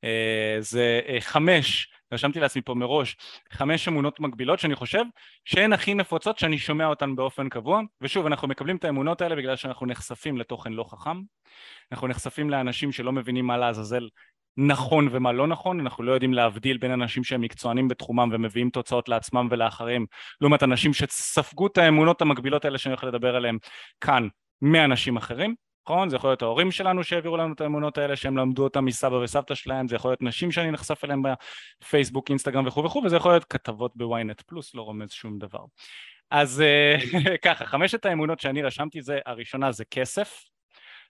אה, זה אה, חמש, רשמתי לעצמי פה מראש, חמש אמונות מקבילות שאני חושב שהן הכי נפוצות שאני שומע אותן באופן קבוע. ושוב, אנחנו מקבלים את האמונות האלה בגלל שאנחנו נחשפים לתוכן לא חכם. אנחנו נחשפים לאנשים שלא מבינים מה לעזאזל נכון ומה לא נכון, אנחנו לא יודעים להבדיל בין אנשים שהם מקצוענים בתחומם ומביאים תוצאות לעצמם ולאחרים, לעומת אנשים שספגו את האמונות המקבילות האלה שאני הולך לדבר עליהם כאן מאנשים אחרים. נכון? זה יכול להיות ההורים שלנו שהעבירו לנו את האמונות האלה שהם למדו אותם מסבא וסבתא שלהם, זה יכול להיות נשים שאני נחשף אליהם בפייסבוק, אינסטגרם וכו' וכו', וזה יכול להיות כתבות בוויינט פלוס, לא רומז שום דבר. אז אה, ככה, חמשת האמונות שאני רשמתי זה, הראשונה זה כסף.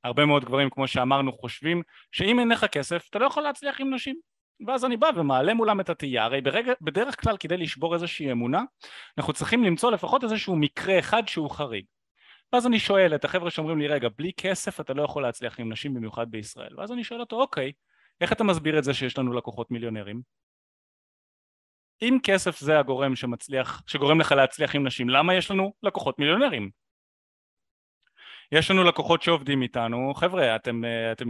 הרבה מאוד גברים, כמו שאמרנו, חושבים שאם אין לך כסף, אתה לא יכול להצליח עם נשים. ואז אני בא ומעלה מולם את התהייה, הרי ברגע, בדרך כלל כדי לשבור איזושהי אמונה, אנחנו צריכים למצוא לפחות איזשהו מקרה אחד שהוא חריג. ואז אני שואל את החבר'ה שאומרים לי, רגע, בלי כסף אתה לא יכול להצליח עם נשים, במיוחד בישראל. ואז אני שואל אותו, אוקיי, איך אתה מסביר את זה שיש לנו לקוחות מיליונרים? אם כסף זה הגורם שמצליח, שגורם לך להצליח עם נשים, למה יש לנו לקוחות מיליונרים? יש לנו לקוחות שעובדים איתנו, חבר'ה, אתם, אה, אתם,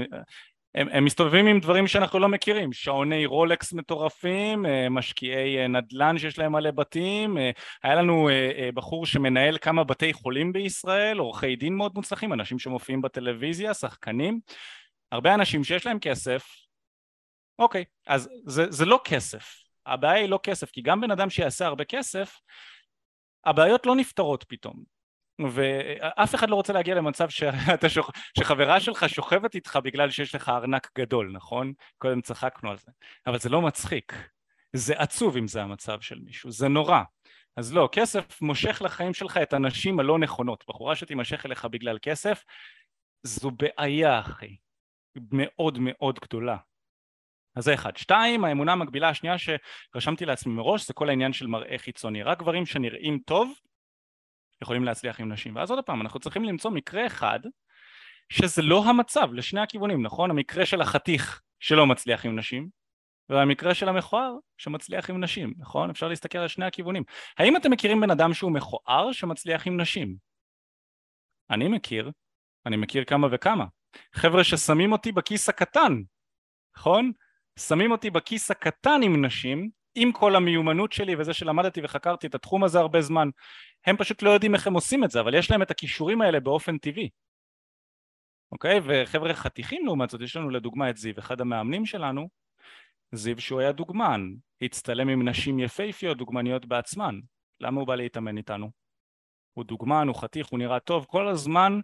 הם, הם מסתובבים עם דברים שאנחנו לא מכירים, שעוני רולקס מטורפים, אה, משקיעי אה, נדל"ן שיש להם מלא בתים, אה, היה לנו בחור שמנהל כמה בתי חולים בישראל, עורכי דין מאוד מוצלחים, אנשים שמופיעים בטלוויזיה, שחקנים, הרבה אנשים שיש להם כסף, אוקיי, אז זה, זה לא כסף, הבעיה היא לא כסף, כי גם בן אדם שיעשה הרבה כסף, הבעיות לא נפתרות פתאום. ואף אחד לא רוצה להגיע למצב שאתה שוכ... שחברה שלך שוכבת איתך בגלל שיש לך ארנק גדול, נכון? קודם צחקנו על זה. אבל זה לא מצחיק. זה עצוב אם זה המצב של מישהו, זה נורא. אז לא, כסף מושך לחיים שלך את הנשים הלא נכונות. בחורה שתימשך אליך בגלל כסף, זו בעיה, אחי. מאוד מאוד גדולה. אז זה אחד. שתיים, האמונה המקבילה השנייה שרשמתי לעצמי מראש, זה כל העניין של מראה חיצוני. רק גברים שנראים טוב, יכולים להצליח עם נשים. ואז עוד פעם, אנחנו צריכים למצוא מקרה אחד שזה לא המצב לשני הכיוונים, נכון? המקרה של החתיך שלא מצליח עם נשים, והמקרה של המכוער שמצליח עם נשים, נכון? אפשר להסתכל על שני הכיוונים. האם אתם מכירים בן אדם שהוא מכוער שמצליח עם נשים? אני מכיר, אני מכיר כמה וכמה. חבר'ה ששמים אותי בכיס הקטן נכון? שמים אותי בכיס הקטן עם נשים, עם כל המיומנות שלי וזה שלמדתי וחקרתי את התחום הזה הרבה זמן, הם פשוט לא יודעים איך הם עושים את זה, אבל יש להם את הכישורים האלה באופן טבעי. אוקיי? וחבר'ה חתיכים לעומת זאת, יש לנו לדוגמה את זיו, אחד המאמנים שלנו, זיו שהוא היה דוגמן, הצטלם עם נשים יפהפיות, דוגמניות בעצמן. למה הוא בא להתאמן איתנו? הוא דוגמן, הוא חתיך, הוא נראה טוב, כל הזמן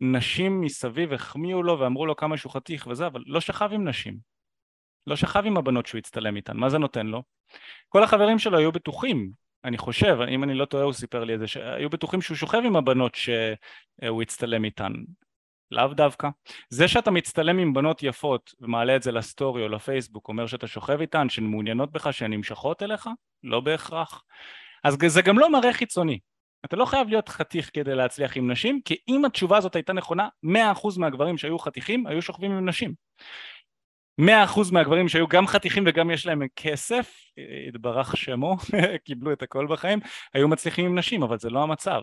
נשים מסביב החמיאו לו ואמרו לו כמה שהוא חתיך וזה, אבל לא שכב עם נשים. לא שכב עם הבנות שהוא הצטלם איתן, מה זה נותן לו? כל החברים שלו היו בטוחים, אני חושב, אם אני לא טועה הוא סיפר לי את זה, שהיו בטוחים שהוא שוכב עם הבנות שהוא הצטלם איתן. לאו דווקא. זה שאתה מצטלם עם בנות יפות ומעלה את זה לסטורי או לפייסבוק, אומר שאתה שוכב איתן, שהן מעוניינות בך, שהן נמשכות אליך? לא בהכרח. אז זה גם לא מראה חיצוני. אתה לא חייב להיות חתיך כדי להצליח עם נשים, כי אם התשובה הזאת הייתה נכונה, 100% מהגברים שהיו חתיכים היו שוכבים עם נשים. 100% מהגברים שהיו גם חתיכים וגם יש להם כסף, התברך שמו, קיבלו את הכל בחיים, היו מצליחים עם נשים, אבל זה לא המצב.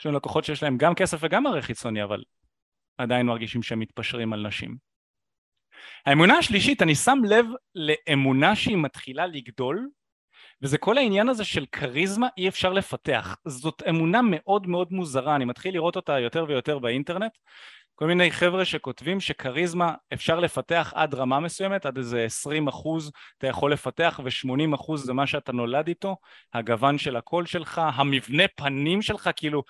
יש לנו לקוחות שיש להם גם כסף וגם מראה חיצוני, אבל עדיין מרגישים שהם מתפשרים על נשים. האמונה השלישית, אני שם לב לאמונה שהיא מתחילה לגדול, וזה כל העניין הזה של כריזמה אי אפשר לפתח. זאת אמונה מאוד מאוד מוזרה, אני מתחיל לראות אותה יותר ויותר באינטרנט. כל מיני חבר'ה שכותבים שכריזמה אפשר לפתח עד רמה מסוימת, עד איזה 20 אחוז אתה יכול לפתח ו-80 אחוז זה מה שאתה נולד איתו, הגוון של הקול שלך, המבנה פנים שלך, כאילו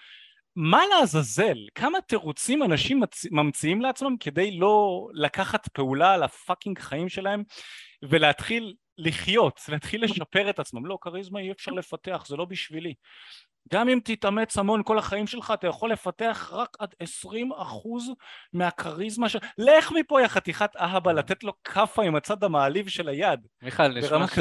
מה לעזאזל? כמה תירוצים אנשים מצ... ממציאים לעצמם כדי לא לקחת פעולה על הפאקינג חיים שלהם ולהתחיל לחיות, להתחיל לשפר את עצמם. לא, כריזמה אי אפשר לפתח, זה לא בשבילי. גם אם תתאמץ המון כל החיים שלך, אתה יכול לפתח רק עד 20 אחוז מהכריזמה של... לך מפה, יא חתיכת אהבה, לתת לו כאפה עם הצד המעליב של היד. מיכאל, נשמע, ש...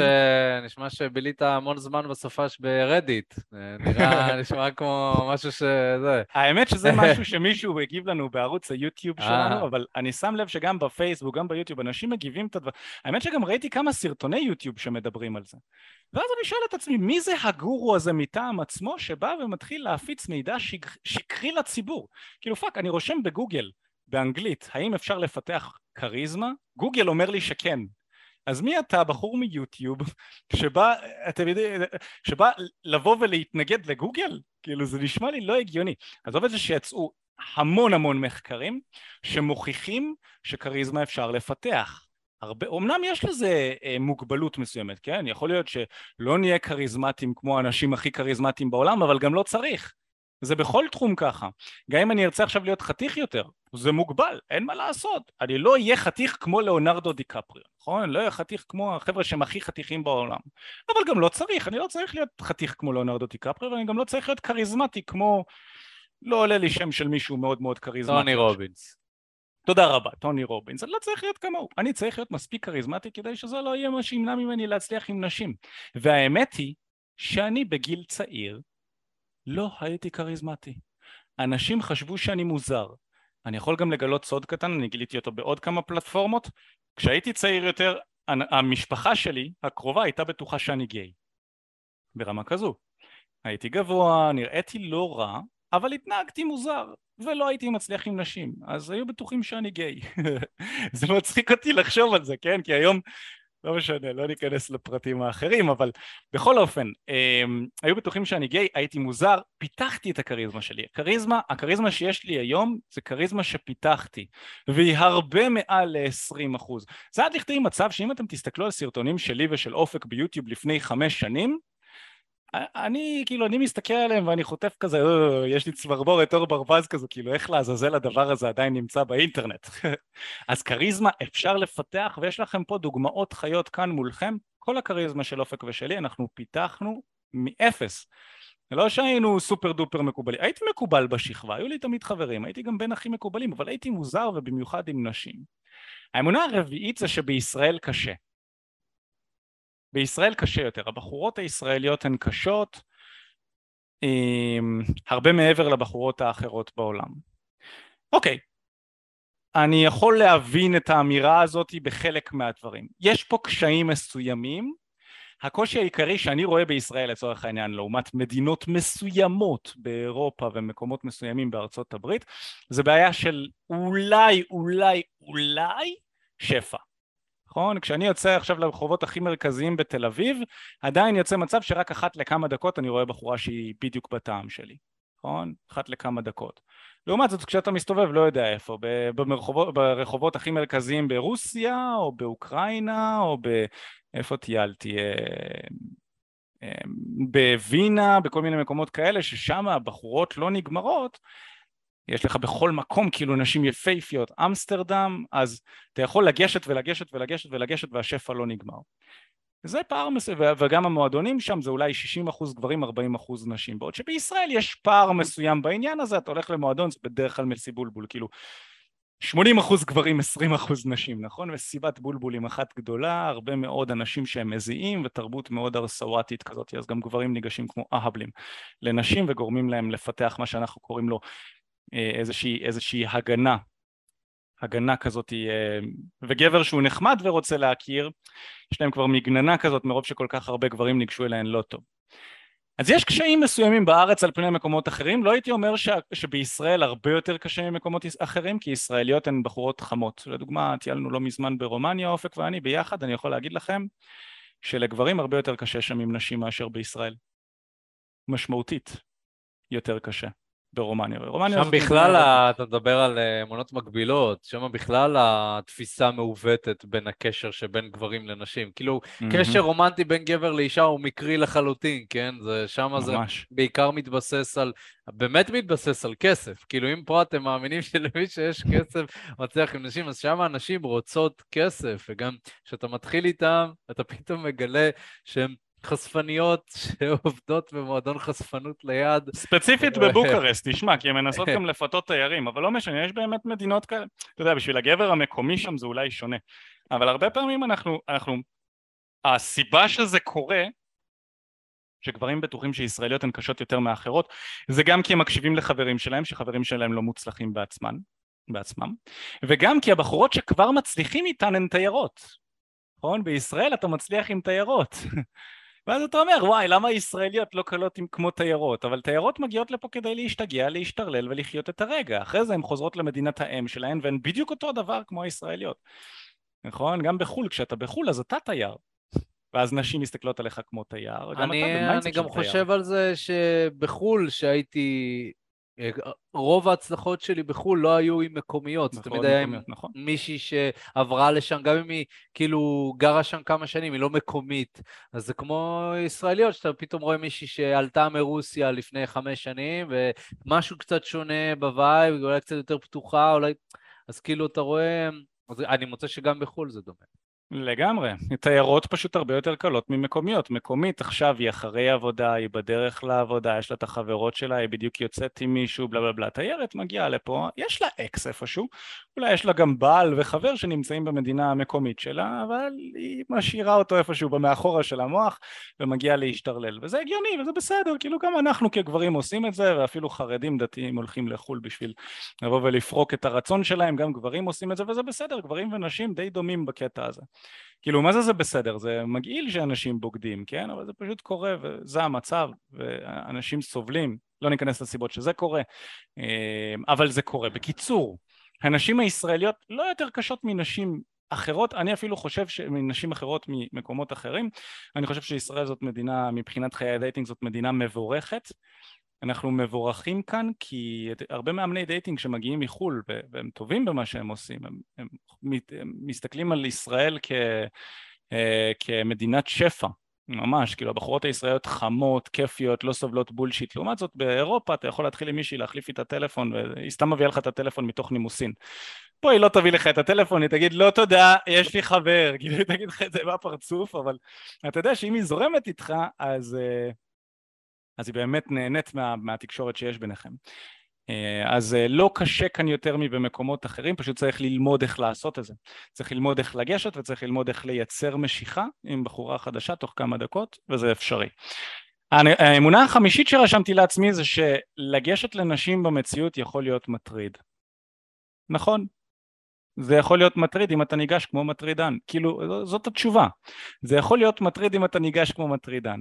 נשמע שבילית המון זמן בסופש ברדיט. נראה, נשמע כמו משהו שזה... האמת שזה משהו שמישהו הגיב לנו בערוץ היוטיוב אה. שלנו, אבל אני שם לב שגם בפייסבוק, גם ביוטיוב, אנשים מגיבים את הדבר... האמת שגם ראיתי כמה סרטוני יוטיוב שמדברים על זה. ואז אני שואל את עצמי, מי זה הגורו הזה מטעם עצמו שבא ומתחיל להפיץ מידע שק... שקרי לציבור? כאילו fuck, אני רושם בגוגל, באנגלית, האם אפשר לפתח כריזמה? גוגל אומר לי שכן. אז מי אתה, בחור מיוטיוב, שבא, אתם יודעים, שבא לבוא ולהתנגד לגוגל? כאילו זה נשמע לי לא הגיוני. עזוב את זה שיצאו המון המון מחקרים שמוכיחים שכריזמה אפשר לפתח. הרבה, אמנם יש לזה אה, מוגבלות מסוימת, כן? יכול להיות שלא נהיה כריזמטיים כמו האנשים הכי כריזמטיים בעולם, אבל גם לא צריך. זה בכל תחום ככה. גם אם אני ארצה עכשיו להיות חתיך יותר, זה מוגבל, אין מה לעשות. אני לא אהיה חתיך כמו ליאונרדו דיקפריו, נכון? אני לא אהיה חתיך כמו החבר'ה שהם הכי חתיכים בעולם. אבל גם לא צריך, אני לא צריך להיות חתיך כמו ליאונרדו דיקפריו, ואני גם לא צריך להיות כריזמטי כמו... לא עולה לי שם של מישהו מאוד מאוד כריזמטי. טוני רובינס. תודה רבה, טוני רובינס, אני לא צריך להיות כמוהו, אני צריך להיות מספיק כריזמטי כדי שזה לא יהיה מה שימנע ממני להצליח עם נשים. והאמת היא שאני בגיל צעיר לא הייתי כריזמטי. אנשים חשבו שאני מוזר. אני יכול גם לגלות סוד קטן, אני גיליתי אותו בעוד כמה פלטפורמות. כשהייתי צעיר יותר, המשפחה שלי הקרובה הייתה בטוחה שאני גיי. ברמה כזו. הייתי גבוה, נראיתי לא רע, אבל התנהגתי מוזר. ולא הייתי מצליח עם נשים, אז היו בטוחים שאני גיי. זה מצחיק אותי לחשוב על זה, כן? כי היום, לא משנה, לא ניכנס לפרטים האחרים, אבל בכל אופן, הם, היו בטוחים שאני גיי, הייתי מוזר, פיתחתי את הכריזמה שלי. הכריזמה, הכריזמה שיש לי היום זה כריזמה שפיתחתי, והיא הרבה מעל ל-20%. זה עד לכדי מצב שאם אתם תסתכלו על סרטונים שלי ושל אופק ביוטיוב לפני חמש שנים, אני כאילו אני מסתכל עליהם ואני חוטף כזה אה, יש לי צברבורת אור ברווז כזה כאילו איך לעזאזל הדבר הזה עדיין נמצא באינטרנט? אז כריזמה אפשר לפתח ויש לכם פה דוגמאות חיות כאן מולכם. כל הכריזמה של אופק ושלי אנחנו פיתחנו מאפס. לא שהיינו סופר דופר מקובלים. הייתי מקובל בשכבה היו לי תמיד חברים הייתי גם בין הכי מקובלים אבל הייתי מוזר ובמיוחד עם נשים. האמונה הרביעית זה שבישראל קשה בישראל קשה יותר, הבחורות הישראליות הן קשות הרבה מעבר לבחורות האחרות בעולם. אוקיי, אני יכול להבין את האמירה הזאת בחלק מהדברים. יש פה קשיים מסוימים, הקושי העיקרי שאני רואה בישראל לצורך העניין לעומת מדינות מסוימות באירופה ומקומות מסוימים בארצות הברית זה בעיה של אולי אולי אולי שפע נכון? כשאני יוצא עכשיו לרחובות הכי מרכזיים בתל אביב, עדיין יוצא מצב שרק אחת לכמה דקות אני רואה בחורה שהיא בדיוק בטעם שלי, נכון? אחת לכמה דקות. לעומת זאת כשאתה מסתובב לא יודע איפה, ברחובות, ברחובות הכי מרכזיים ברוסיה או באוקראינה או ב... איפה טיילתי? אה, אה, בווינה, בכל מיני מקומות כאלה ששם הבחורות לא נגמרות יש לך בכל מקום כאילו נשים יפייפיות, אמסטרדם, אז אתה יכול לגשת ולגשת ולגשת ולגשת והשפע לא נגמר. זה פער מסוים, וגם המועדונים שם זה אולי 60% גברים, 40% נשים, בעוד שבישראל יש פער מסוים בעניין הזה, אתה הולך למועדון זה בדרך כלל מסי בולבול, כאילו 80% גברים, 20% נשים, נכון? וסיבת בולבולים אחת גדולה, הרבה מאוד אנשים שהם מזיעים ותרבות מאוד ארסוואטית כזאת, אז גם גברים ניגשים כמו אהבלים לנשים וגורמים להם לפתח מה שאנחנו קוראים לו איזושהי, איזושהי הגנה, הגנה כזאת, אה, וגבר שהוא נחמד ורוצה להכיר, יש להם כבר מגננה כזאת מרוב שכל כך הרבה גברים ניגשו אליהן לא טוב. אז יש קשיים מסוימים בארץ על פני מקומות אחרים, לא הייתי אומר ש... שבישראל הרבה יותר קשה ממקומות אחרים, כי ישראליות הן בחורות חמות. לדוגמה, טיילנו לא מזמן ברומניה, אופק ואני ביחד, אני יכול להגיד לכם שלגברים הרבה יותר קשה שם עם נשים מאשר בישראל. משמעותית יותר קשה. ברומניה. שם בכלל, ה... אתה מדבר על אמונות מקבילות, שם בכלל התפיסה מעוותת בין הקשר שבין גברים לנשים. כאילו, mm-hmm. קשר רומנטי בין גבר לאישה הוא מקרי לחלוטין, כן? זה, שם זה בעיקר מתבסס על, באמת מתבסס על כסף. כאילו, אם פה אתם מאמינים שלמי שיש כסף מצליח עם נשים, אז שם הנשים רוצות כסף, וגם כשאתה מתחיל איתם, אתה פתאום מגלה שהם חספניות שעובדות במועדון חשפנות ליד. ספציפית בבוקרסט, תשמע, כי הן מנסות גם לפתות תיירים, אבל לא משנה, יש באמת מדינות כאלה. אתה יודע, בשביל הגבר המקומי שם זה אולי שונה, אבל הרבה פעמים אנחנו, אנחנו, הסיבה שזה קורה, שגברים בטוחים שישראליות הן קשות יותר מאחרות, זה גם כי הם מקשיבים לחברים שלהם, שחברים שלהם לא מוצלחים בעצמן, בעצמם, וגם כי הבחורות שכבר מצליחים איתן הן תיירות. נכון? בישראל אתה מצליח עם תיירות. ואז אתה אומר וואי למה ישראליות לא קלות עם, כמו תיירות? אבל תיירות מגיעות לפה כדי להשתגע להשתרלל ולחיות את הרגע. אחרי זה הן חוזרות למדינת האם שלהן והן בדיוק אותו הדבר כמו הישראליות. נכון? גם בחו"ל כשאתה בחו"ל אז אתה תייר. ואז נשים מסתכלות עליך כמו תייר אני, אני גם חושב. על זה שבחו"ל שהייתי רוב ההצלחות שלי בחו"ל לא היו עם מקומיות, נכון, תמיד היה עם נכון. מישהי שעברה לשם, גם אם היא כאילו גרה שם כמה שנים, היא לא מקומית. אז זה כמו ישראליות, שאתה פתאום רואה מישהי שעלתה מרוסיה לפני חמש שנים, ומשהו קצת שונה ב vibe, אולי קצת יותר פתוחה, אולי... אז כאילו אתה רואה, אני מוצא שגם בחו"ל זה דומה. לגמרי, תיירות פשוט הרבה יותר קלות ממקומיות, מקומית עכשיו היא אחרי עבודה, היא בדרך לעבודה, יש לה את החברות שלה, היא בדיוק יוצאת עם מישהו, בלה בלה בלה, תיירת מגיעה לפה, יש לה אקס איפשהו, אולי יש לה גם בעל וחבר שנמצאים במדינה המקומית שלה, אבל היא משאירה אותו איפשהו במאחורה של המוח ומגיעה להשתרלל, וזה הגיוני וזה בסדר, כאילו גם אנחנו כגברים עושים את זה, ואפילו חרדים דתיים הולכים לחו"ל בשביל לבוא ולפרוק את הרצון שלהם, גם גברים עושים את זה וזה בסדר, גברים ונשים די דומים בקטע הזה. כאילו מה זה זה בסדר? זה מגעיל שאנשים בוגדים, כן? אבל זה פשוט קורה וזה המצב ואנשים סובלים, לא ניכנס לסיבות שזה קורה, אה, אבל זה קורה. בקיצור, הנשים הישראליות לא יותר קשות מנשים אחרות, אני אפילו חושב שמנשים אחרות ממקומות אחרים, אני חושב שישראל זאת מדינה, מבחינת חיי ה dating זאת מדינה מבורכת, אנחנו מבורכים כאן כי הרבה מאמני dating שמגיעים מחו"ל והם טובים במה שהם עושים, הם, הם, הם מסתכלים על ישראל כ, אה, כמדינת שפע, ממש, כאילו הבחורות הישראליות חמות, כיפיות, לא סובלות בולשיט, לעומת זאת באירופה אתה יכול להתחיל עם מישהי להחליף איתה טלפון והיא סתם מביאה לך את הטלפון מתוך נימוסין. פה היא לא תביא לך את הטלפון, היא תגיד לא תודה, יש לי חבר, כאילו היא תגיד לך את זה בפרצוף, אבל אתה יודע שאם היא זורמת איתך אז uh, אז היא באמת נהנית מה, מהתקשורת שיש ביניכם. אה, אז אה, לא קשה כאן יותר מבמקומות אחרים, פשוט צריך ללמוד איך לעשות את זה. צריך ללמוד איך לגשת וצריך ללמוד איך לייצר משיכה עם בחורה חדשה תוך כמה דקות, וזה אפשרי. האמונה החמישית שרשמתי לעצמי זה שלגשת לנשים במציאות יכול להיות מטריד. נכון, זה יכול להיות מטריד אם אתה ניגש כמו מטרידן, כאילו זאת התשובה, זה יכול להיות מטריד אם אתה ניגש כמו מטרידן,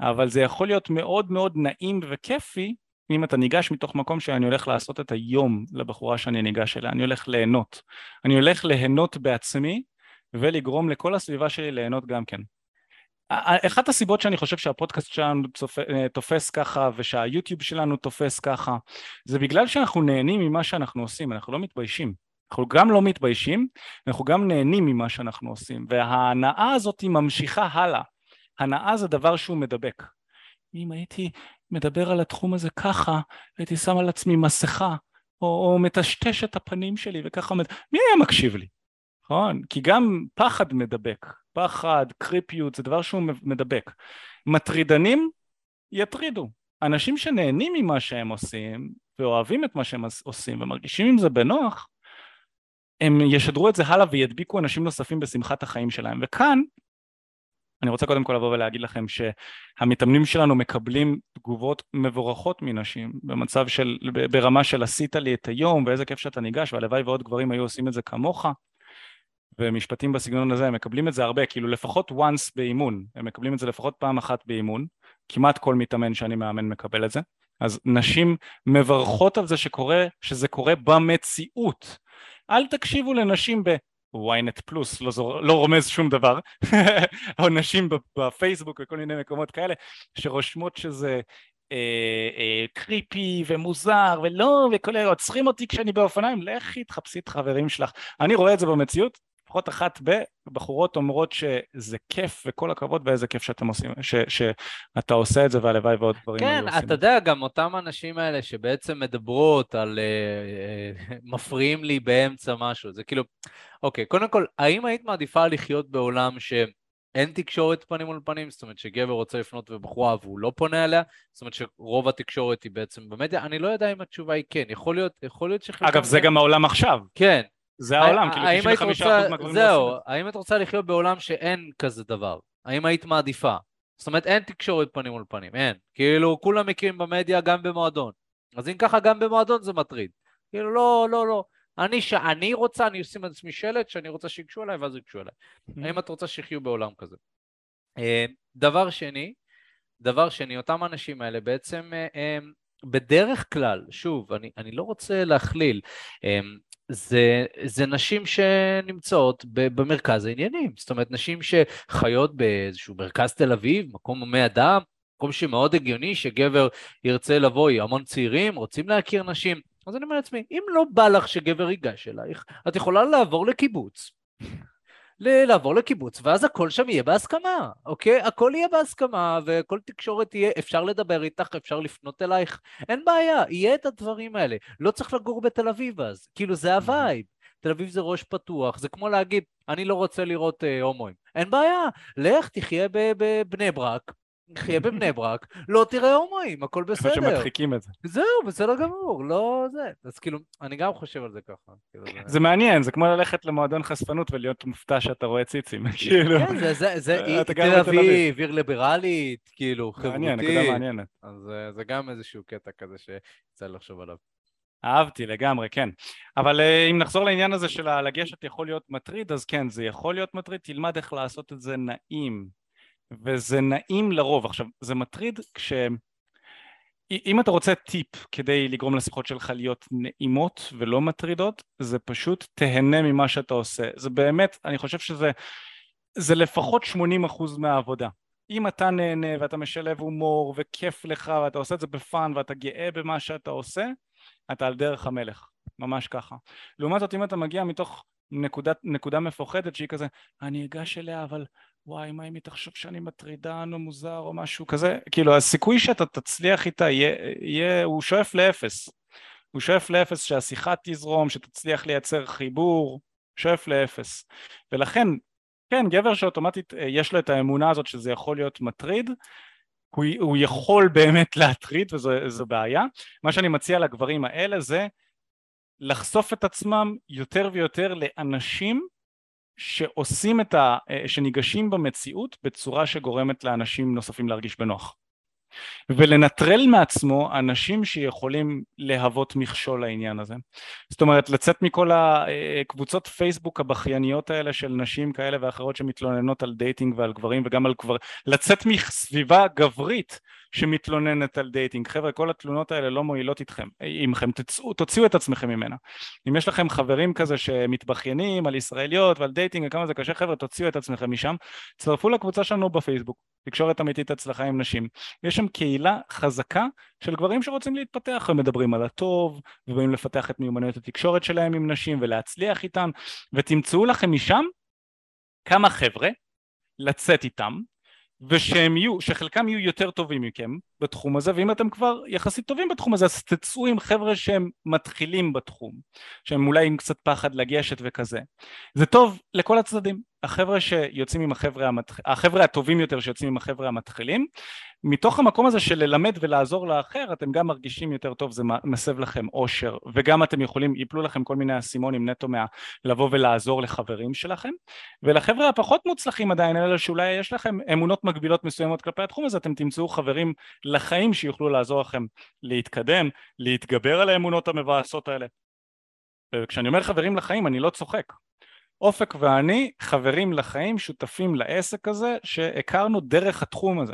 אבל זה יכול להיות מאוד מאוד נעים וכיפי אם אתה ניגש מתוך מקום שאני הולך לעשות את היום לבחורה שאני ניגש אליה, אני הולך ליהנות. אני הולך ליהנות בעצמי ולגרום לכל הסביבה שלי ליהנות גם כן. אחת הסיבות שאני חושב שהפודקאסט שלנו אה, תופס ככה ושהיוטיוב שלנו תופס ככה זה בגלל שאנחנו נהנים ממה שאנחנו עושים, אנחנו לא מתביישים. אנחנו גם לא מתביישים, אנחנו גם נהנים ממה שאנחנו עושים, וההנאה הזאת ממשיכה הלאה. הנאה זה דבר שהוא מדבק. אם הייתי מדבר על התחום הזה ככה, הייתי שם על עצמי מסכה, או, או מטשטש את הפנים שלי וככה. מי היה מקשיב לי? נכון? כי גם פחד מדבק, פחד, קריפיות, זה דבר שהוא מדבק. מטרידנים יטרידו. אנשים שנהנים ממה שהם עושים, ואוהבים את מה שהם עושים, ומרגישים עם זה בנוח, הם ישדרו את זה הלאה וידביקו אנשים נוספים בשמחת החיים שלהם. וכאן, אני רוצה קודם כל לבוא ולהגיד לכם שהמתאמנים שלנו מקבלים תגובות מבורכות מנשים במצב של, ברמה של עשית לי את היום ואיזה כיף שאתה ניגש והלוואי ועוד גברים היו עושים את זה כמוך. ומשפטים בסגנון הזה, הם מקבלים את זה הרבה, כאילו לפחות once באימון, הם מקבלים את זה לפחות פעם אחת באימון, כמעט כל מתאמן שאני מאמן מקבל את זה, אז נשים מברכות על זה שקורה, שזה קורה במציאות, אל תקשיבו לנשים ב... ynet פלוס, לא, זור, לא רומז שום דבר, או נשים בפייסבוק וכל מיני מקומות כאלה, שרושמות שזה אה, אה, קריפי ומוזר ולא, וכל אלה עוצרים אותי כשאני באופניים, לכי תחפשי את חברים שלך. אני רואה את זה במציאות, לפחות אחת בבחורות אומרות שזה כיף וכל הכבוד ואיזה כיף שאתם עושים, ש, שאתה עושה את זה והלוואי ועוד דברים כן, אתה יודע, גם אותם אנשים האלה שבעצם מדברות על uh, uh, מפריעים לי באמצע משהו, זה כאילו, אוקיי, קודם כל, האם היית מעדיפה לחיות בעולם ש... אין תקשורת פנים מול פנים, זאת אומרת שגבר רוצה לפנות בבחורה והוא לא פונה אליה, זאת אומרת שרוב התקשורת היא בעצם במדיה, אני לא יודע אם התשובה היא כן, יכול להיות, יכול להיות שחלקם... אגב, זה גם העולם עכשיו. כן, זה העולם, כאילו 95% מהגברים לא זהו, האם את רוצה לחיות בעולם שאין כזה דבר? האם היית מעדיפה? זאת אומרת, אין תקשורת פנים מול פנים, אין. כאילו, כולם מכירים במדיה גם במועדון. אז אם ככה, גם במועדון זה מטריד. כאילו, לא, לא, לא. אני, שאני רוצה, אני אשים על עצמי שלט שאני רוצה שיגשו אליי, ואז יגשו אליי. Mm-hmm. האם את רוצה שיחיו בעולם כזה? אה, דבר שני, דבר שני, אותם אנשים האלה בעצם, אה, הם, בדרך כלל, שוב, אני, אני לא רוצה להכליל, זה, זה נשים שנמצאות במרכז העניינים, זאת אומרת נשים שחיות באיזשהו מרכז תל אביב, מקום הומי אדם, מקום שמאוד הגיוני שגבר ירצה לבוא, המון צעירים, רוצים להכיר נשים, אז אני אומר לעצמי, אם לא בא לך שגבר ייגש אלייך, את יכולה לעבור לקיבוץ. לעבור לקיבוץ, ואז הכל שם יהיה בהסכמה, אוקיי? הכל יהיה בהסכמה, וכל תקשורת יהיה, אפשר לדבר איתך, אפשר לפנות אלייך, אין בעיה, יהיה את הדברים האלה. לא צריך לגור בתל אביב אז, כאילו זה ה vibe. תל אביב זה ראש פתוח, זה כמו להגיד, אני לא רוצה לראות אה, הומואים. אין בעיה, לך תחיה בבני ברק, חיה בבני ברק, לא תראה הומואים, הכל בסדר. איפה שמדחיקים את זה. זהו, בסדר גמור, לא זה. אז כאילו, אני גם חושב על זה ככה. כאילו, זה מעניין, זה כמו ללכת למועדון חשפנות ולהיות מופתע שאתה רואה ציצים, כאילו. כן, זה תל אביב, עיר ליברלית, כאילו, חברותית. מעניין, נקודה מעניינת. אז אה, זה גם איזשהו קטע כזה שיצא לחשוב עליו. אהבתי לגמרי, כן. אבל אה, אם נחזור לעניין הזה של לגשת יכול להיות מטריד, אז כן, זה יכול להיות מטריד, תלמד איך לעשות את זה נעים. וזה נעים לרוב. עכשיו, זה מטריד כש... אם אתה רוצה טיפ כדי לגרום לשיחות שלך להיות נעימות ולא מטרידות, זה פשוט תהנה ממה שאתה עושה. זה באמת, אני חושב שזה זה לפחות 80% מהעבודה. אם אתה נהנה ואתה משלב הומור וכיף לך ואתה עושה את זה בפאן ואתה גאה במה שאתה עושה, אתה על דרך המלך, ממש ככה. לעומת זאת אם אתה מגיע מתוך נקודה, נקודה מפוחדת שהיא כזה, אני אגש אליה אבל וואי, מה אם היא תחשוב שאני מטרידן או מוזר או משהו כזה? כאילו, הסיכוי שאתה תצליח איתה יהיה, יהיה הוא שואף לאפס. הוא שואף לאפס שהשיחה תזרום, שתצליח לייצר חיבור, שואף לאפס. ולכן, כן, גבר שאוטומטית אה, יש לו את האמונה הזאת שזה יכול להיות מטריד, הוא, הוא יכול באמת להטריד וזו בעיה. מה שאני מציע לגברים האלה זה לחשוף את עצמם יותר ויותר לאנשים שעושים את ה... אה, שניגשים במציאות בצורה שגורמת לאנשים נוספים להרגיש בנוח. ולנטרל מעצמו אנשים שיכולים להוות מכשול לעניין הזה. זאת אומרת, לצאת מכל הקבוצות פייסבוק הבכייניות האלה של נשים כאלה ואחרות שמתלוננות על dating ועל גברים וגם על גברים, לצאת מסביבה גברית שמתלוננת על dating. חבר'ה, כל התלונות האלה לא מועילות איתכם, עמכם, תצאו, תוציאו את עצמכם ממנה. אם יש לכם חברים כזה שמתבכיינים על ישראליות ועל dating וכמה זה קשה, חבר'ה, תוציאו את עצמכם משם. הצטרפו לקבוצה שלנו בפייסבוק, תקשורת אמיתית הצלחה עם נשים. יש שם קהילה חזקה של גברים שרוצים להתפתח ומדברים על הטוב, ובאים לפתח את מיומנויות התקשורת שלהם עם נשים ולהצליח איתן, ותמצאו לכם משם כמה חבר'ה לצאת איתם, ושהם יהיו, שחלקם יהיו יותר טובים מכם בתחום הזה, ואם אתם כבר יחסית טובים בתחום הזה, אז תצאו עם חבר'ה שהם מתחילים בתחום, שהם אולי עם קצת פחד לגשת וכזה. זה טוב לכל הצדדים. החבר'ה שיוצאים עם החבר'ה, המתח... החבר'ה הטובים יותר שיוצאים עם החבר'ה המתחילים, מתוך המקום הזה של ללמד ולעזור לאחר, אתם גם מרגישים יותר טוב, זה מסב לכם אושר, וגם אתם יכולים, יפלו לכם כל מיני אסימונים נטו מה... לבוא ולעזור לחברים שלכם, ולחבר'ה הפחות מוצלחים עדיין, אלה שאולי יש לכם אמונות מגבילות מסוימות כלפי התחום הזה, אתם תמצאו חברים לחיים שיוכלו לעזור לכם להתקדם, להתגבר על האמונות המבאסות האלה. וכשאני אומר חברים לחיים אני לא צוחק, אופק ואני חברים לחיים, שותפים לעסק הזה שהכרנו דרך התחום הזה.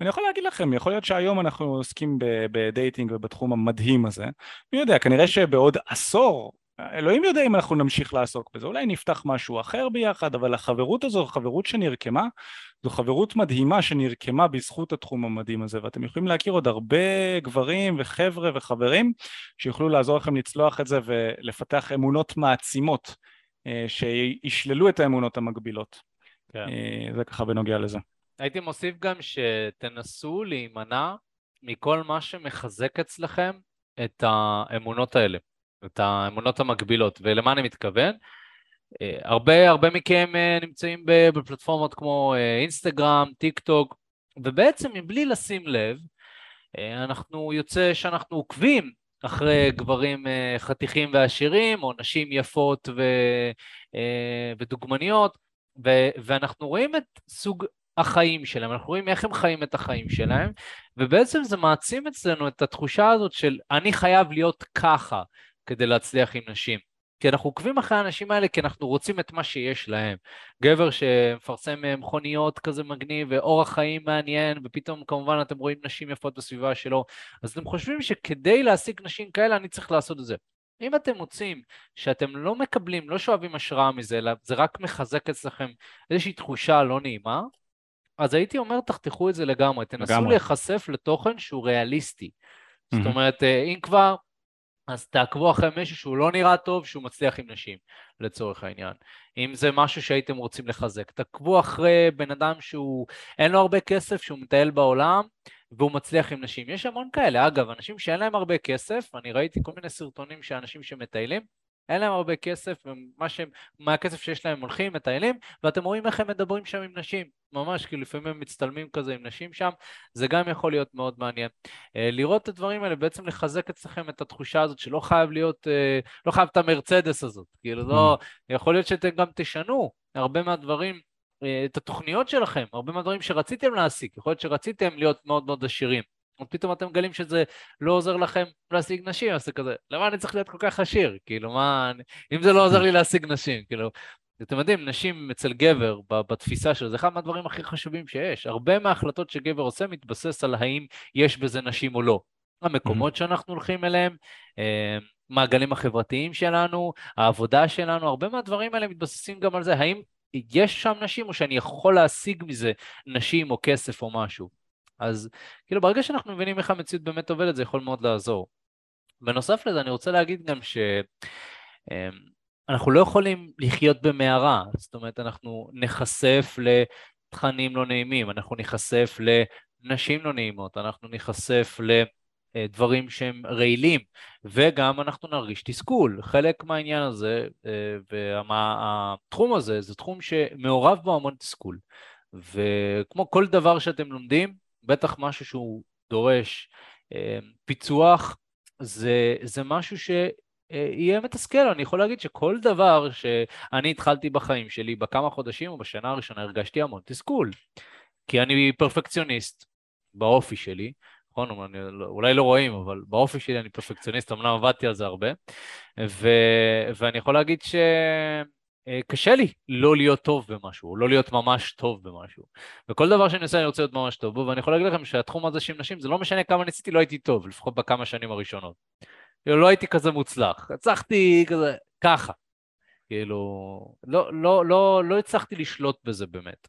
ואני יכול להגיד לכם, יכול להיות שהיום אנחנו עוסקים בדייטינג ובתחום המדהים הזה, מי יודע, כנראה שבעוד עשור, אלוהים יודע אם אנחנו נמשיך לעסוק בזה, אולי נפתח משהו אחר ביחד, אבל החברות הזו, חברות שנרקמה, זו חברות מדהימה שנרקמה בזכות התחום המדהים הזה, ואתם יכולים להכיר עוד הרבה גברים וחבר'ה וחברים שיוכלו לעזור לכם לצלוח את זה ולפתח אמונות מעצימות אה, שישללו את האמונות המקבילות. כן. אה, זה ככה בנוגע לזה. הייתי מוסיף גם שתנסו להימנע מכל מה שמחזק אצלכם את האמונות האלה, את האמונות המקבילות. ולמה אני מתכוון? אה, הרבה, הרבה מכם נמצאים בפלטפורמות כמו אינסטגרם, טיק טוק, ובעצם מבלי לשים לב, אנחנו יוצא שאנחנו עוקבים אחרי גברים אה, חתיכים ועשירים, או נשים יפות ו, אה, ודוגמניות, ו, ואנחנו רואים את סוג החיים שלהם, אנחנו רואים איך הם חיים את החיים שלהם, ובעצם זה מעצים אצלנו את התחושה הזאת של אני חייב להיות ככה כדי להצליח עם נשים. כי אנחנו עוקבים אחרי האנשים האלה כי אנחנו רוצים את מה שיש להם. גבר שמפרסם אה, מכוניות כזה מגניב ואורח חיים מעניין, ופתאום כמובן אתם רואים נשים יפות בסביבה שלו, אז אתם חושבים שכדי להשיג נשים כאלה אני צריך לעשות את זה. אם אתם מוצאים שאתם לא מקבלים, לא שואבים השראה מזה, אלא זה רק מחזק אצלכם איזושהי תחושה לא נעימה, אז הייתי אומר תחתכו את זה לגמרי, תנסו לגמרי. להיחשף לתוכן שהוא ריאליסטי. Mm-hmm. זאת אומרת, אה, אם כבר אז תעקבו אחרי מישהו שהוא לא נראה טוב, שהוא מצליח עם נשים, לצורך העניין. אם זה משהו שהייתם רוצים לחזק, תעקבו אחרי בן אדם שהוא, אין לו הרבה כסף, שהוא מטייל בעולם, והוא מצליח עם נשים. יש המון כאלה. אגב, אנשים שאין להם הרבה כסף, אני ראיתי כל מיני סרטונים של אנשים שמטיילים, אין להם הרבה כסף, שהם, מהכסף שיש להם הולכים, מטיילים, ואתם רואים איך הם מדברים שם עם נשים. ממש, כי לפעמים הם מצטלמים כזה עם נשים שם, זה גם יכול להיות מאוד מעניין. אה, לראות את הדברים האלה, בעצם לחזק אצלכם את התחושה הזאת שלא חייב להיות, אה, לא חייב את המרצדס הזאת. כאילו, לא, mm. יכול להיות שאתם גם תשנו הרבה מהדברים. אה, את התוכניות שלכם, הרבה מהדברים שרציתם להשיג, יכול להיות שרציתם להיות מאוד מאוד עשירים, פתאום אתם מגלים שזה לא עוזר לכם להשיג נשים, אז זה כזה, למה אני צריך להיות כל כך עשיר? כאילו, מה, אם זה לא עוזר לי להשיג נשים, כאילו, אתם יודעים, נשים אצל גבר, בתפיסה שלו, זה אחד מהדברים הכי חשובים שיש. הרבה מההחלטות שגבר עושה מתבסס על האם יש בזה נשים או לא. המקומות שאנחנו הולכים אליהם, אה, מעגלים החברתיים שלנו, העבודה שלנו, הרבה מהדברים האלה מתבססים גם על זה, האם יש שם נשים או שאני יכול להשיג מזה נשים או כסף או משהו. אז כאילו ברגע שאנחנו מבינים איך המציאות באמת עובדת זה יכול מאוד לעזור. בנוסף לזה אני רוצה להגיד גם שאנחנו אמ, לא יכולים לחיות במערה, זאת אומרת אנחנו נחשף לתכנים לא נעימים, אנחנו נחשף לנשים לא נעימות, אנחנו נחשף לדברים שהם רעילים וגם אנחנו נרגיש תסכול. חלק מהעניין הזה אה, והתחום הזה זה תחום שמעורב בו המון תסכול. וכמו כל דבר שאתם לומדים, בטח משהו שהוא דורש אה, פיצוח, זה, זה משהו שיהיה מתסכל. אני יכול להגיד שכל דבר שאני התחלתי בחיים שלי, בכמה חודשים או בשנה הראשונה, הרגשתי המון תסכול. כי אני פרפקציוניסט באופי שלי, נכון? לא, אולי לא רואים, אבל באופי שלי אני פרפקציוניסט, אמנם עבדתי על זה הרבה, ו, ואני יכול להגיד ש... אה, קשה לי לא להיות טוב במשהו, או לא להיות ממש טוב במשהו. וכל דבר שאני עושה אני רוצה להיות ממש טוב בו, ואני יכול להגיד לכם שהתחום הזה של נשים, זה לא משנה כמה ניסיתי, לא הייתי טוב, לפחות בכמה שנים הראשונות. כאילו, לא הייתי כזה מוצלח, הצלחתי כזה, ככה. כאילו, לא, לא, לא, לא הצלחתי לשלוט בזה באמת.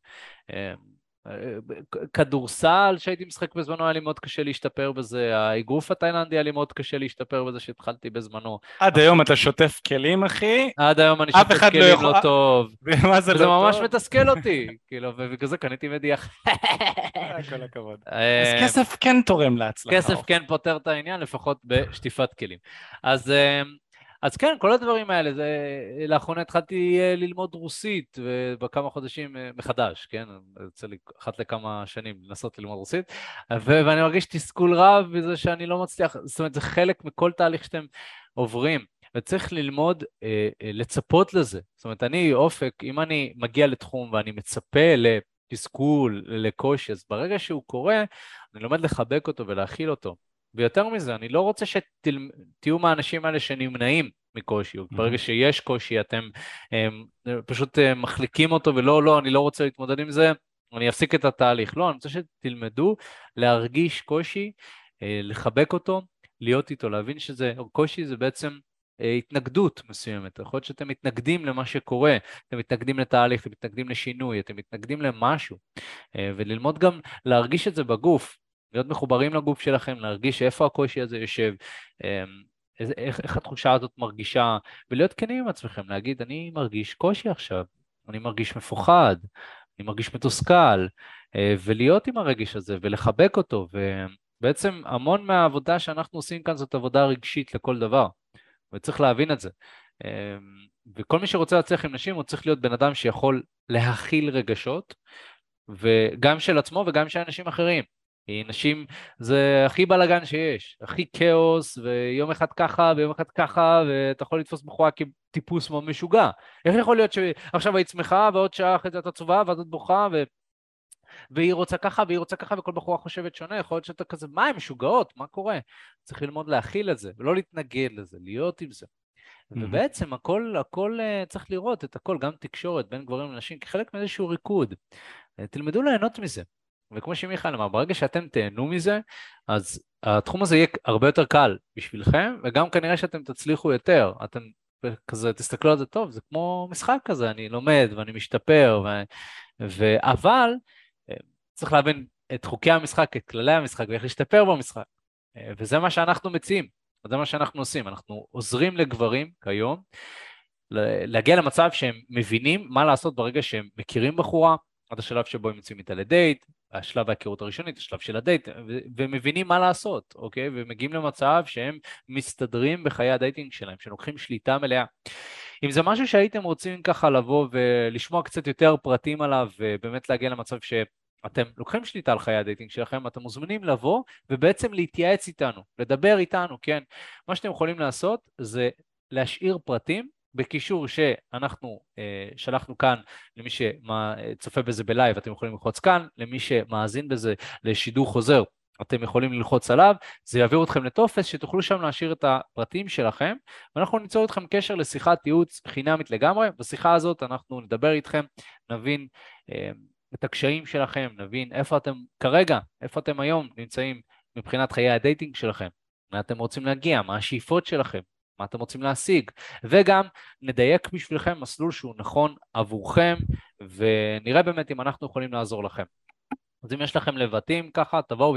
כדורסל שהייתי משחק בזמנו היה לי מאוד קשה להשתפר בזה, האגרוף התאילנדי היה לי מאוד קשה להשתפר בזה שהתחלתי בזמנו. עד היום אתה שוטף כלים אחי? עד היום אני שוטף לא כלים לא טוב. ומה זה לא טוב? ממש מתסכל אותי, כאילו, ובגלל זה קניתי מדיח. אה, כל הכבוד. אז כסף כן תורם להצלחה. כסף כן פותר את העניין, לפחות בשטיפת כלים. אז אמ, אז כן, כל הדברים האלה, זה... לאחרונה התחלתי אה, ללמוד רוסית, ובכמה חודשים אה, מחדש, כן? יוצא לי אחת לכמה שנים לנסות ללמוד רוסית, ו... ואני מרגיש תסכול רב בזה שאני לא מצליח, זאת אומרת, זה חלק מכל תהליך שאתם עוברים, וצריך ללמוד אה, אה, לצפות לזה. זאת אומרת, אני, אופק, אם אני מגיע לתחום ואני מצפה לתסכול, לקושי, אז ברגע שהוא קורה, אני לומד לחבק אותו ולהכיל אותו. ויותר מזה, אני לא רוצה שתהיו מהאנשים האלה שנמנעים מקושי, mm-hmm. ברגע שיש קושי אתם הם, פשוט הם, מחליקים אותו ולא, לא, אני לא רוצה להתמודד עם זה, אני אפסיק את התהליך. לא, אני רוצה שתלמדו להרגיש קושי, אה, לחבק אותו, להיות איתו, להבין שזה, קושי זה בעצם אה, התנגדות מסוימת, יכול להיות שאתם מתנגדים למה שקורה, אתם מתנגדים לתהליך, אתם מתנגדים לשינוי, אתם מתנגדים למשהו, אה, וללמוד גם להרגיש את זה בגוף, להיות מחוברים לגוף שלכם, להרגיש איפה הקושי הזה יושב, אמ, איך, איך התחושה הזאת מרגישה, ולהיות כנים עם עצמכם, להגיד, אני מרגיש קושי עכשיו, אני מרגיש מפוחד, אני מרגיש מתוסכל, אה, ולהיות עם הרגש הזה ולחבק אותו, ובעצם המון מהעבודה שאנחנו עושים כאן זאת עבודה רגשית לכל דבר, וצריך להבין את זה. אמ, וכל מי שרוצה להצליח עם נשים הוא צריך להיות בן אדם שיכול להכיל רגשות, וגם של עצמו וגם של אנשים אחרים. נשים זה הכי בלאגן שיש, הכי כאוס, ויום אחד ככה ויום אחד ככה, ואתה יכול לתפוס בחורה כטיפוס מאוד משוגע. איך יכול להיות שעכשיו היית שמחה ועוד שעה אחרי זה את עצובה ואז את בוכה ו... והיא רוצה ככה והיא רוצה ככה וכל בחורה חושבת שונה, יכול להיות שאתה כזה, מה, הן משוגעות, מה קורה? צריך ללמוד להכיל את זה, ולא להתנגד לזה, להיות עם זה. Mm-hmm. ובעצם הכל, הכל uh, צריך לראות את הכל, גם תקשורת בין גברים לנשים, כחלק מאיזשהו ריקוד. Uh, תלמדו ליהנות מזה. וכמו שמיכאל אמר, ברגע שאתם תהנו מזה, אז התחום הזה יהיה הרבה יותר קל בשבילכם, וגם כנראה שאתם תצליחו יותר. אתם כזה, תסתכלו על זה טוב, זה כמו משחק כזה, אני לומד ואני משתפר, ו... ו... אבל אה, צריך להבין את חוקי המשחק, את כללי המשחק ואיך להשתפר במשחק. אה, וזה מה שאנחנו מציעים, זה מה שאנחנו עושים, אנחנו עוזרים לגברים כיום להגיע למצב שהם מבינים מה לעשות ברגע שהם מכירים בחורה, עד השלב שבו הם יוצאים איתה לדייט, השלב ההיכרות הראשונית, השלב של הדייט, ומבינים מה לעשות, אוקיי? ומגיעים למצב שהם מסתדרים בחיי ה dating שלהם, שלוקחים שליטה מלאה. אם זה משהו שהייתם רוצים ככה לבוא ולשמוע קצת יותר פרטים עליו, ובאמת להגיע למצב שאתם לוקחים שליטה על חיי ה dating שלכם, אתם מוזמנים לבוא ובעצם להתייעץ איתנו, לדבר איתנו, כן? מה שאתם יכולים לעשות זה להשאיר פרטים בקישור שאנחנו אה, שלחנו כאן למי שצופה בזה ב live, אתם יכולים ללחוץ כאן, למי שמאזין בזה לשידור חוזר, אתם יכולים ללחוץ עליו, זה יעביר אתכם לטופס שתוכלו שם להשאיר את הפרטים שלכם, ואנחנו ניצור איתכם קשר לשיחת ייעוץ חינמית לגמרי. בשיחה הזאת אנחנו נדבר איתכם, נבין אה, את הקשיים שלכם, נבין איפה אתם כרגע, איפה אתם היום נמצאים מבחינת חיי ה dating שלכם, מה אתם רוצים להגיע, מה השאיפות שלכם, מה אתם רוצים להשיג, וגם נדייק בשבילכם מסלול שהוא נכון עבורכם, ונראה באמת אם אנחנו יכולים לעזור לכם. אז אם יש לכם לבטים ככה, תבואו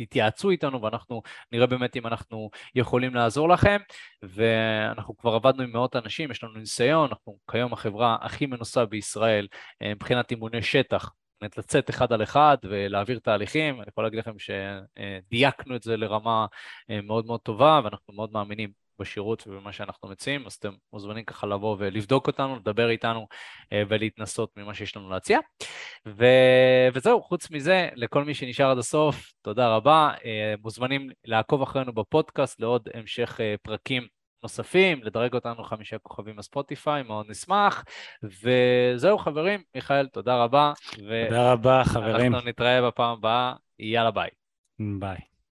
ותתייעצו איתנו ואנחנו נראה באמת אם אנחנו יכולים לעזור לכם. ואנחנו כבר עבדנו עם מאות אנשים, יש לנו ניסיון, אנחנו כיום החברה הכי מנוסה בישראל אה, מבחינת אימוני שטח, באמת לצאת אחד על אחד ולהעביר תהליכים, אני יכול להגיד לכם שדייקנו את זה לרמה אה, מאוד מאוד טובה ואנחנו מאוד מאמינים בשירות ובמה שאנחנו מציעים, אז אתם מוזמנים ככה לבוא ולבדוק אותנו, לדבר איתנו אה, ולהתנסות ממה שיש לנו להציע. ו... וזהו, חוץ מזה, לכל מי שנשאר עד הסוף, תודה רבה. אה, מוזמנים לעקוב אחרינו בפודקאסט לעוד המשך אה, פרקים נוספים, לדרג אותנו חמישה כוכבים בספוטיפיי, מאוד נשמח. וזהו חברים, מיכאל, תודה רבה. תודה רבה חברים. אנחנו נתראה בפעם הבאה, יאללה ביי. ביי.